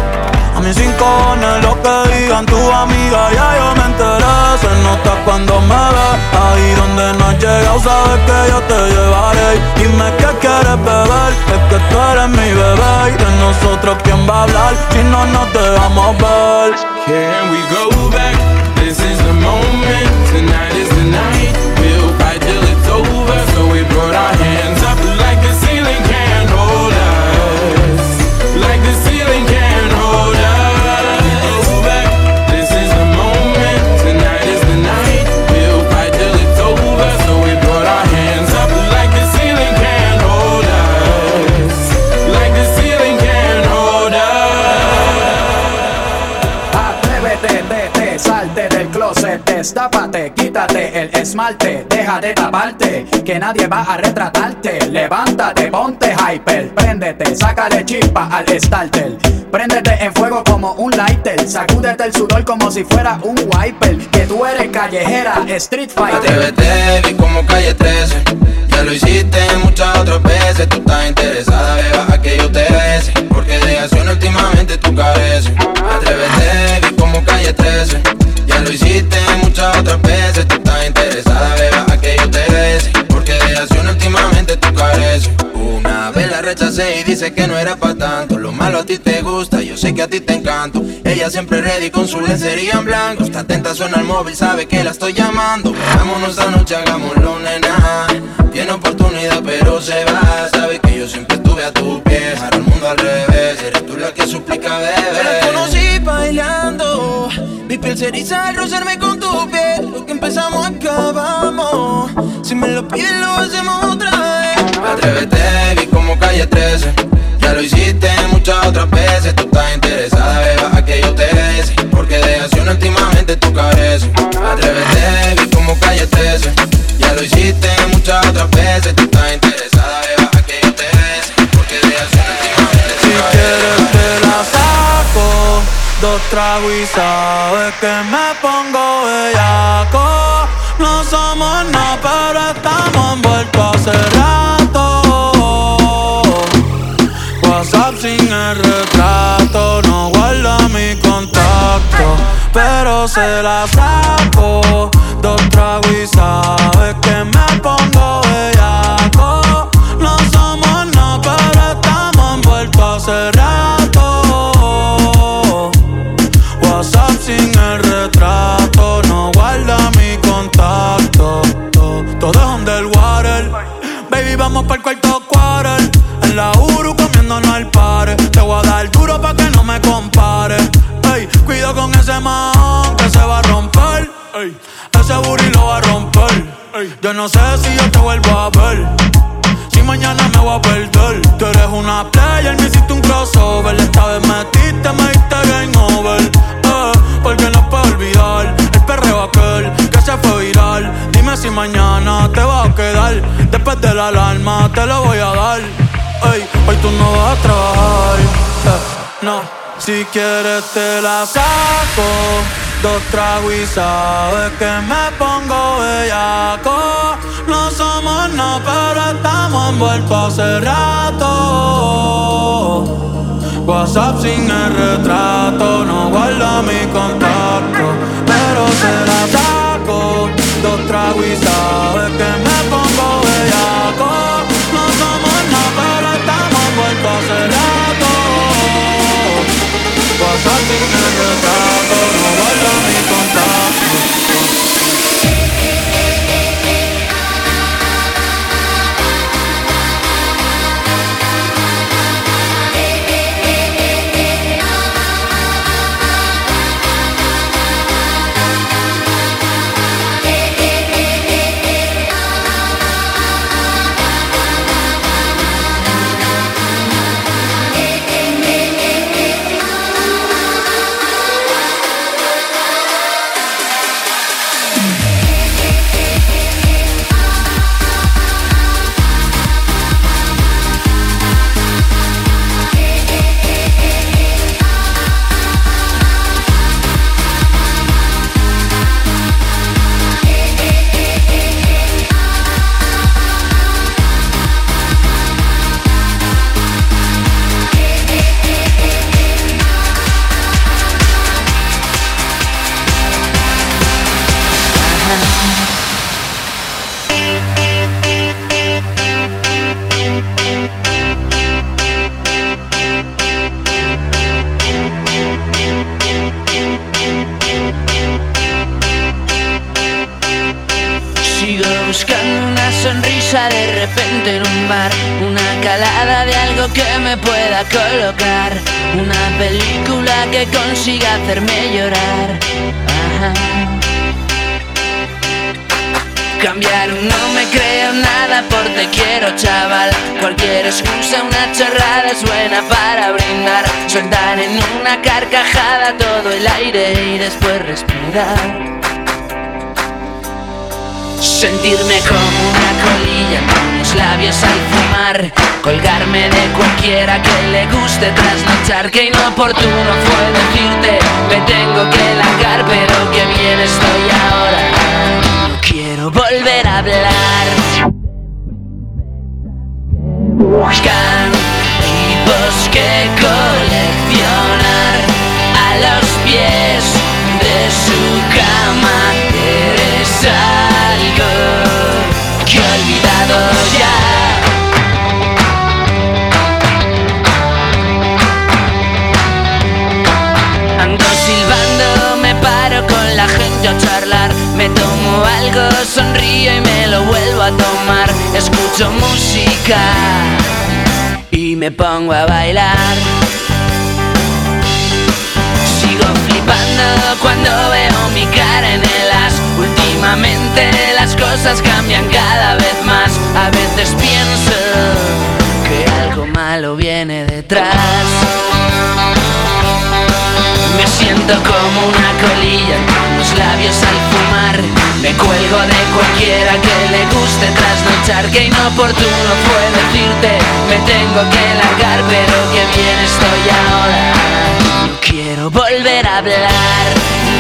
[SPEAKER 64] A mis cinco cojones lo que digan tu amiga, ya yo me enteré. Se nota cuando me ve ahí donde no has llegado, sabes que yo te llevaré. Dime qué quieres beber, es que tú eres mi bebé. Y de nosotros, ¿quién va a hablar? Si no, no te vamos a ver. Can we go back? This is the moment. Tonight is the night. We'll fight till it's over. So we brought our hands up like the ceiling can't hold us. Like the ceiling.
[SPEAKER 65] destápate, quítate el esmalte, deja de taparte, que nadie va a retratarte. Levántate, ponte hyper, préndete, sácale chispa al starter. Préndete en fuego como un lighter, sacúdete el sudor como si fuera un wiper. Que tú eres callejera, street fighter.
[SPEAKER 66] Atrévete, vi como calle 13. Ya lo hiciste muchas otras veces. Tú estás interesada, beba, a que yo te bese. Porque de acción últimamente tú careces. Atrévete, vi como calle 13 lo hiciste muchas otras veces. Tú estás interesada, beba, a que yo te bese. Porque de acción últimamente tú careces. Una vez la rechacé y dice que no era para tanto. Lo malo a ti te gusta, yo sé que a ti te encanto. Ella siempre ready con su lencería en blanco. Está atenta, suena el móvil, sabe que la estoy llamando. Vámonos esta noche, hagámoslo, nena. Tiene oportunidad, pero se va. Sabe que yo siempre estuve a tu pies. Ahora el mundo al revés, eres tú la que suplica, bebé.
[SPEAKER 67] conocí bailando mi piel se eriza al rozarme con tu piel. Lo que empezamos acabamos. Si me lo pido lo hacemos otra vez.
[SPEAKER 66] Atrévete, vi como calle 13. Ya lo hiciste muchas otras veces. Tú estás interesada, beba, a que yo te bese. Porque de acción últimamente tú careces. Atrévete, vi como calle 13. Ya lo hiciste muchas otras veces. Tú estás interesada.
[SPEAKER 68] trago y que me pongo bellaco. No somos nada, pero estamos envueltos hace rato. WhatsApp sin el retrato, no guarda mi contacto, pero se la saco. Dos tragos y que me del water. Baby, vamos para el cuarto quarter. En la Uru comiéndonos al par. Te voy a dar duro para que no me compare. Ey, cuido con ese man que se va a romper. ese y lo va a romper. yo no sé si yo te vuelvo a ver. Si mañana me voy a perder. Tú eres una player, me hiciste un crossover. Esta vez metiste, me si mañana te va a quedar. Después de la alarma te lo voy a dar. Ey, hoy tú no vas a trabajar. Eh, no, si quieres te la saco. Dos tragos y sabes que me pongo bellaco. No somos no, pero estamos envueltos hace rato. WhatsApp sin el retrato, no guarda mi contacto, pero será Dos tragos y sabes que me pongo bellaco No somos nada pero estamos vueltos a ser rato Pasa sin
[SPEAKER 69] todo el aire y después respirar. Sentirme como una colilla con mis labios al fumar Colgarme de cualquiera que le guste Tras luchar Que inoportuno fue decirte Me tengo que largar pero que bien estoy ahora No quiero volver a hablar Buscan tipos que con Tu cama eres algo que he olvidado ya. Ando silbando, me paro con la gente a charlar Me tomo algo, sonrío y me lo vuelvo a tomar Escucho música y me pongo a bailar cuando veo mi cara en el as. Últimamente las cosas cambian cada vez más. A veces pienso que algo malo viene detrás. Me siento como una colilla con los labios al fumar Me cuelgo de cualquiera que le guste trasnochar Que inoportuno fue decirte Me tengo que largar pero que bien estoy ahora No Quiero volver a hablar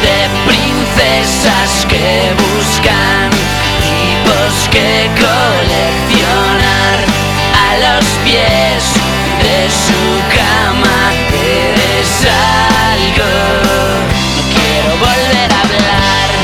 [SPEAKER 69] de princesas que buscan Tipos que coleccionar a los pies de su cama Algo. No quiero volver a hablar.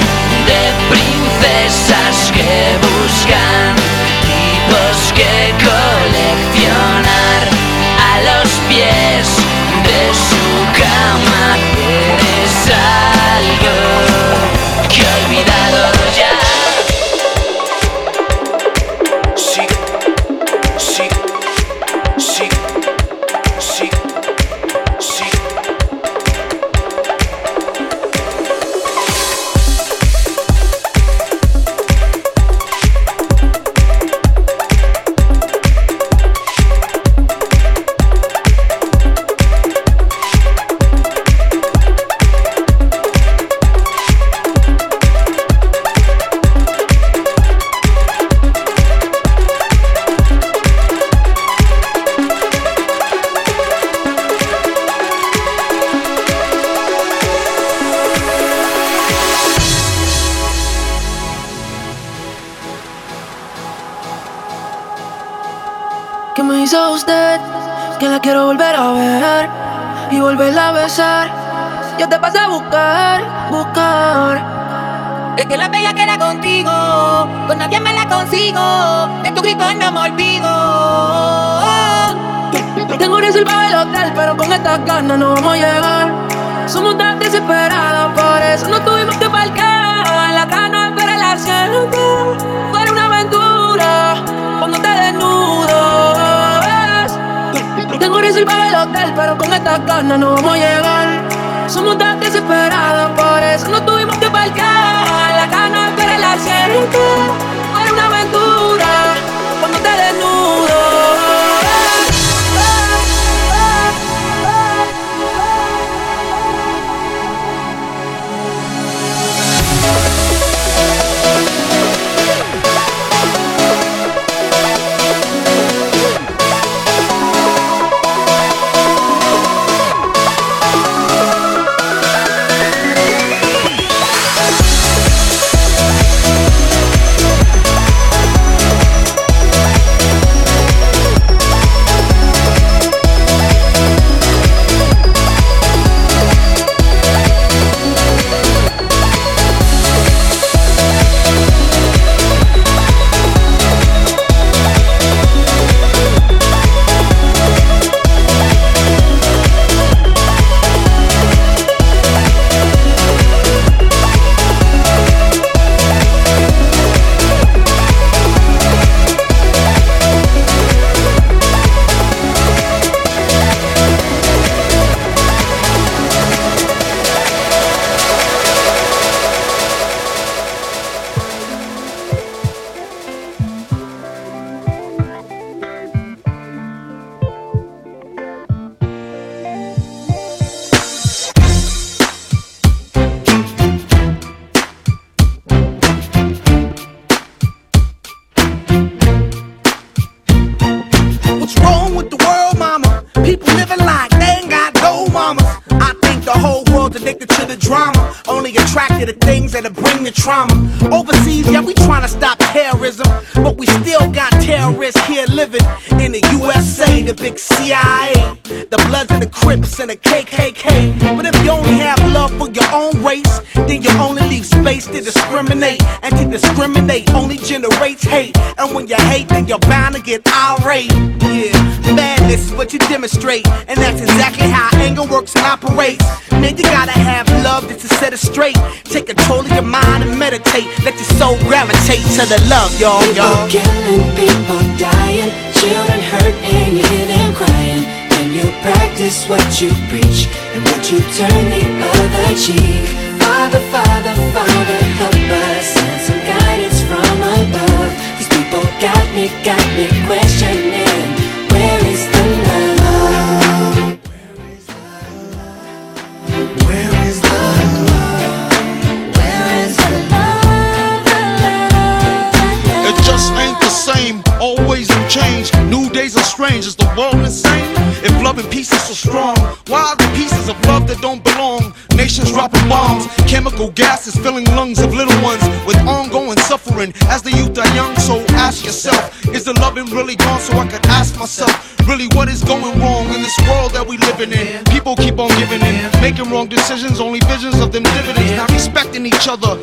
[SPEAKER 70] yo te pasé a buscar, buscar.
[SPEAKER 71] Es que la bella queda contigo, con nadie me la consigo, de tu grito no me olvido.
[SPEAKER 72] Tengo reservado el hotel, pero con estas ganas no vamos a llegar. Somos tan desesperados por eso no tuvimos que parquear. La cana para la salud pero con esta ganas no vamos a llegar. Somos tan desesperados, por eso no tuvimos que parquear. La gana la la Fue una aventura.
[SPEAKER 73] love, y'all, y'all. Killing people.
[SPEAKER 74] People keep on giving in, making wrong decisions, only visions of them dividends. Not respecting each other,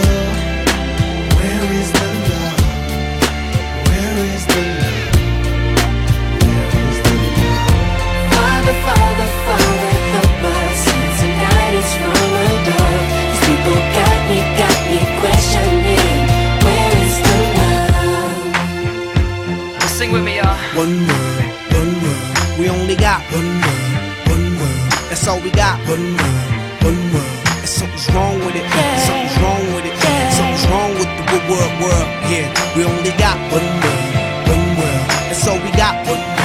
[SPEAKER 75] One world, one world. We only got one world, one world. That's all we got. One world, one world. And something's wrong with it. Yeah. Something's wrong with it. Yeah. Something's wrong with the world, world. Yeah, we only
[SPEAKER 76] got one world, one world. That's all we got. One world.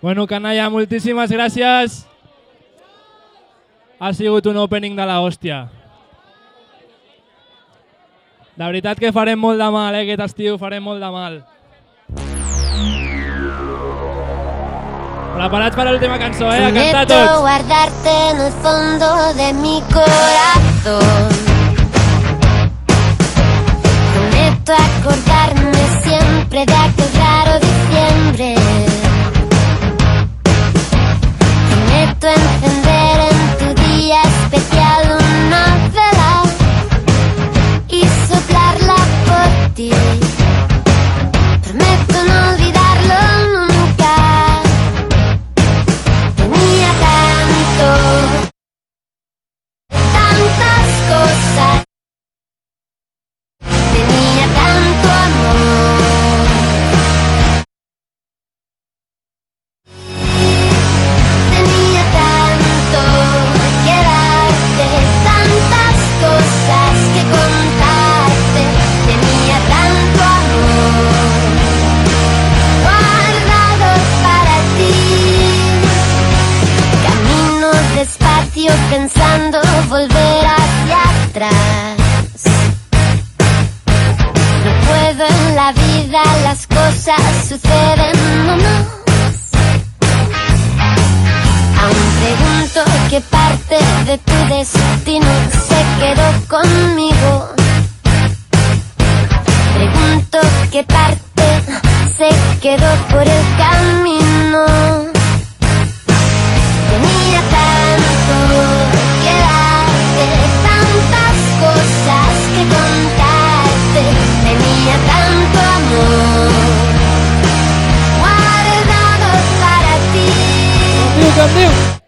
[SPEAKER 76] Bueno, canalla, moltíssimes gracias. ha sigut un opening de la hòstia. De veritat que farem molt de mal, eh, aquest estiu, farem molt de mal. Preparats per l'última cançó, eh? A cantar tots. Prometo guardarte en el fondo de mi corazón Prometo acordarme siempre de aquel raro diciembre Prometo encender
[SPEAKER 77] suceden Aún pregunto qué parte de tu destino se quedó conmigo. Pregunto qué parte se quedó por el camino. Amigo,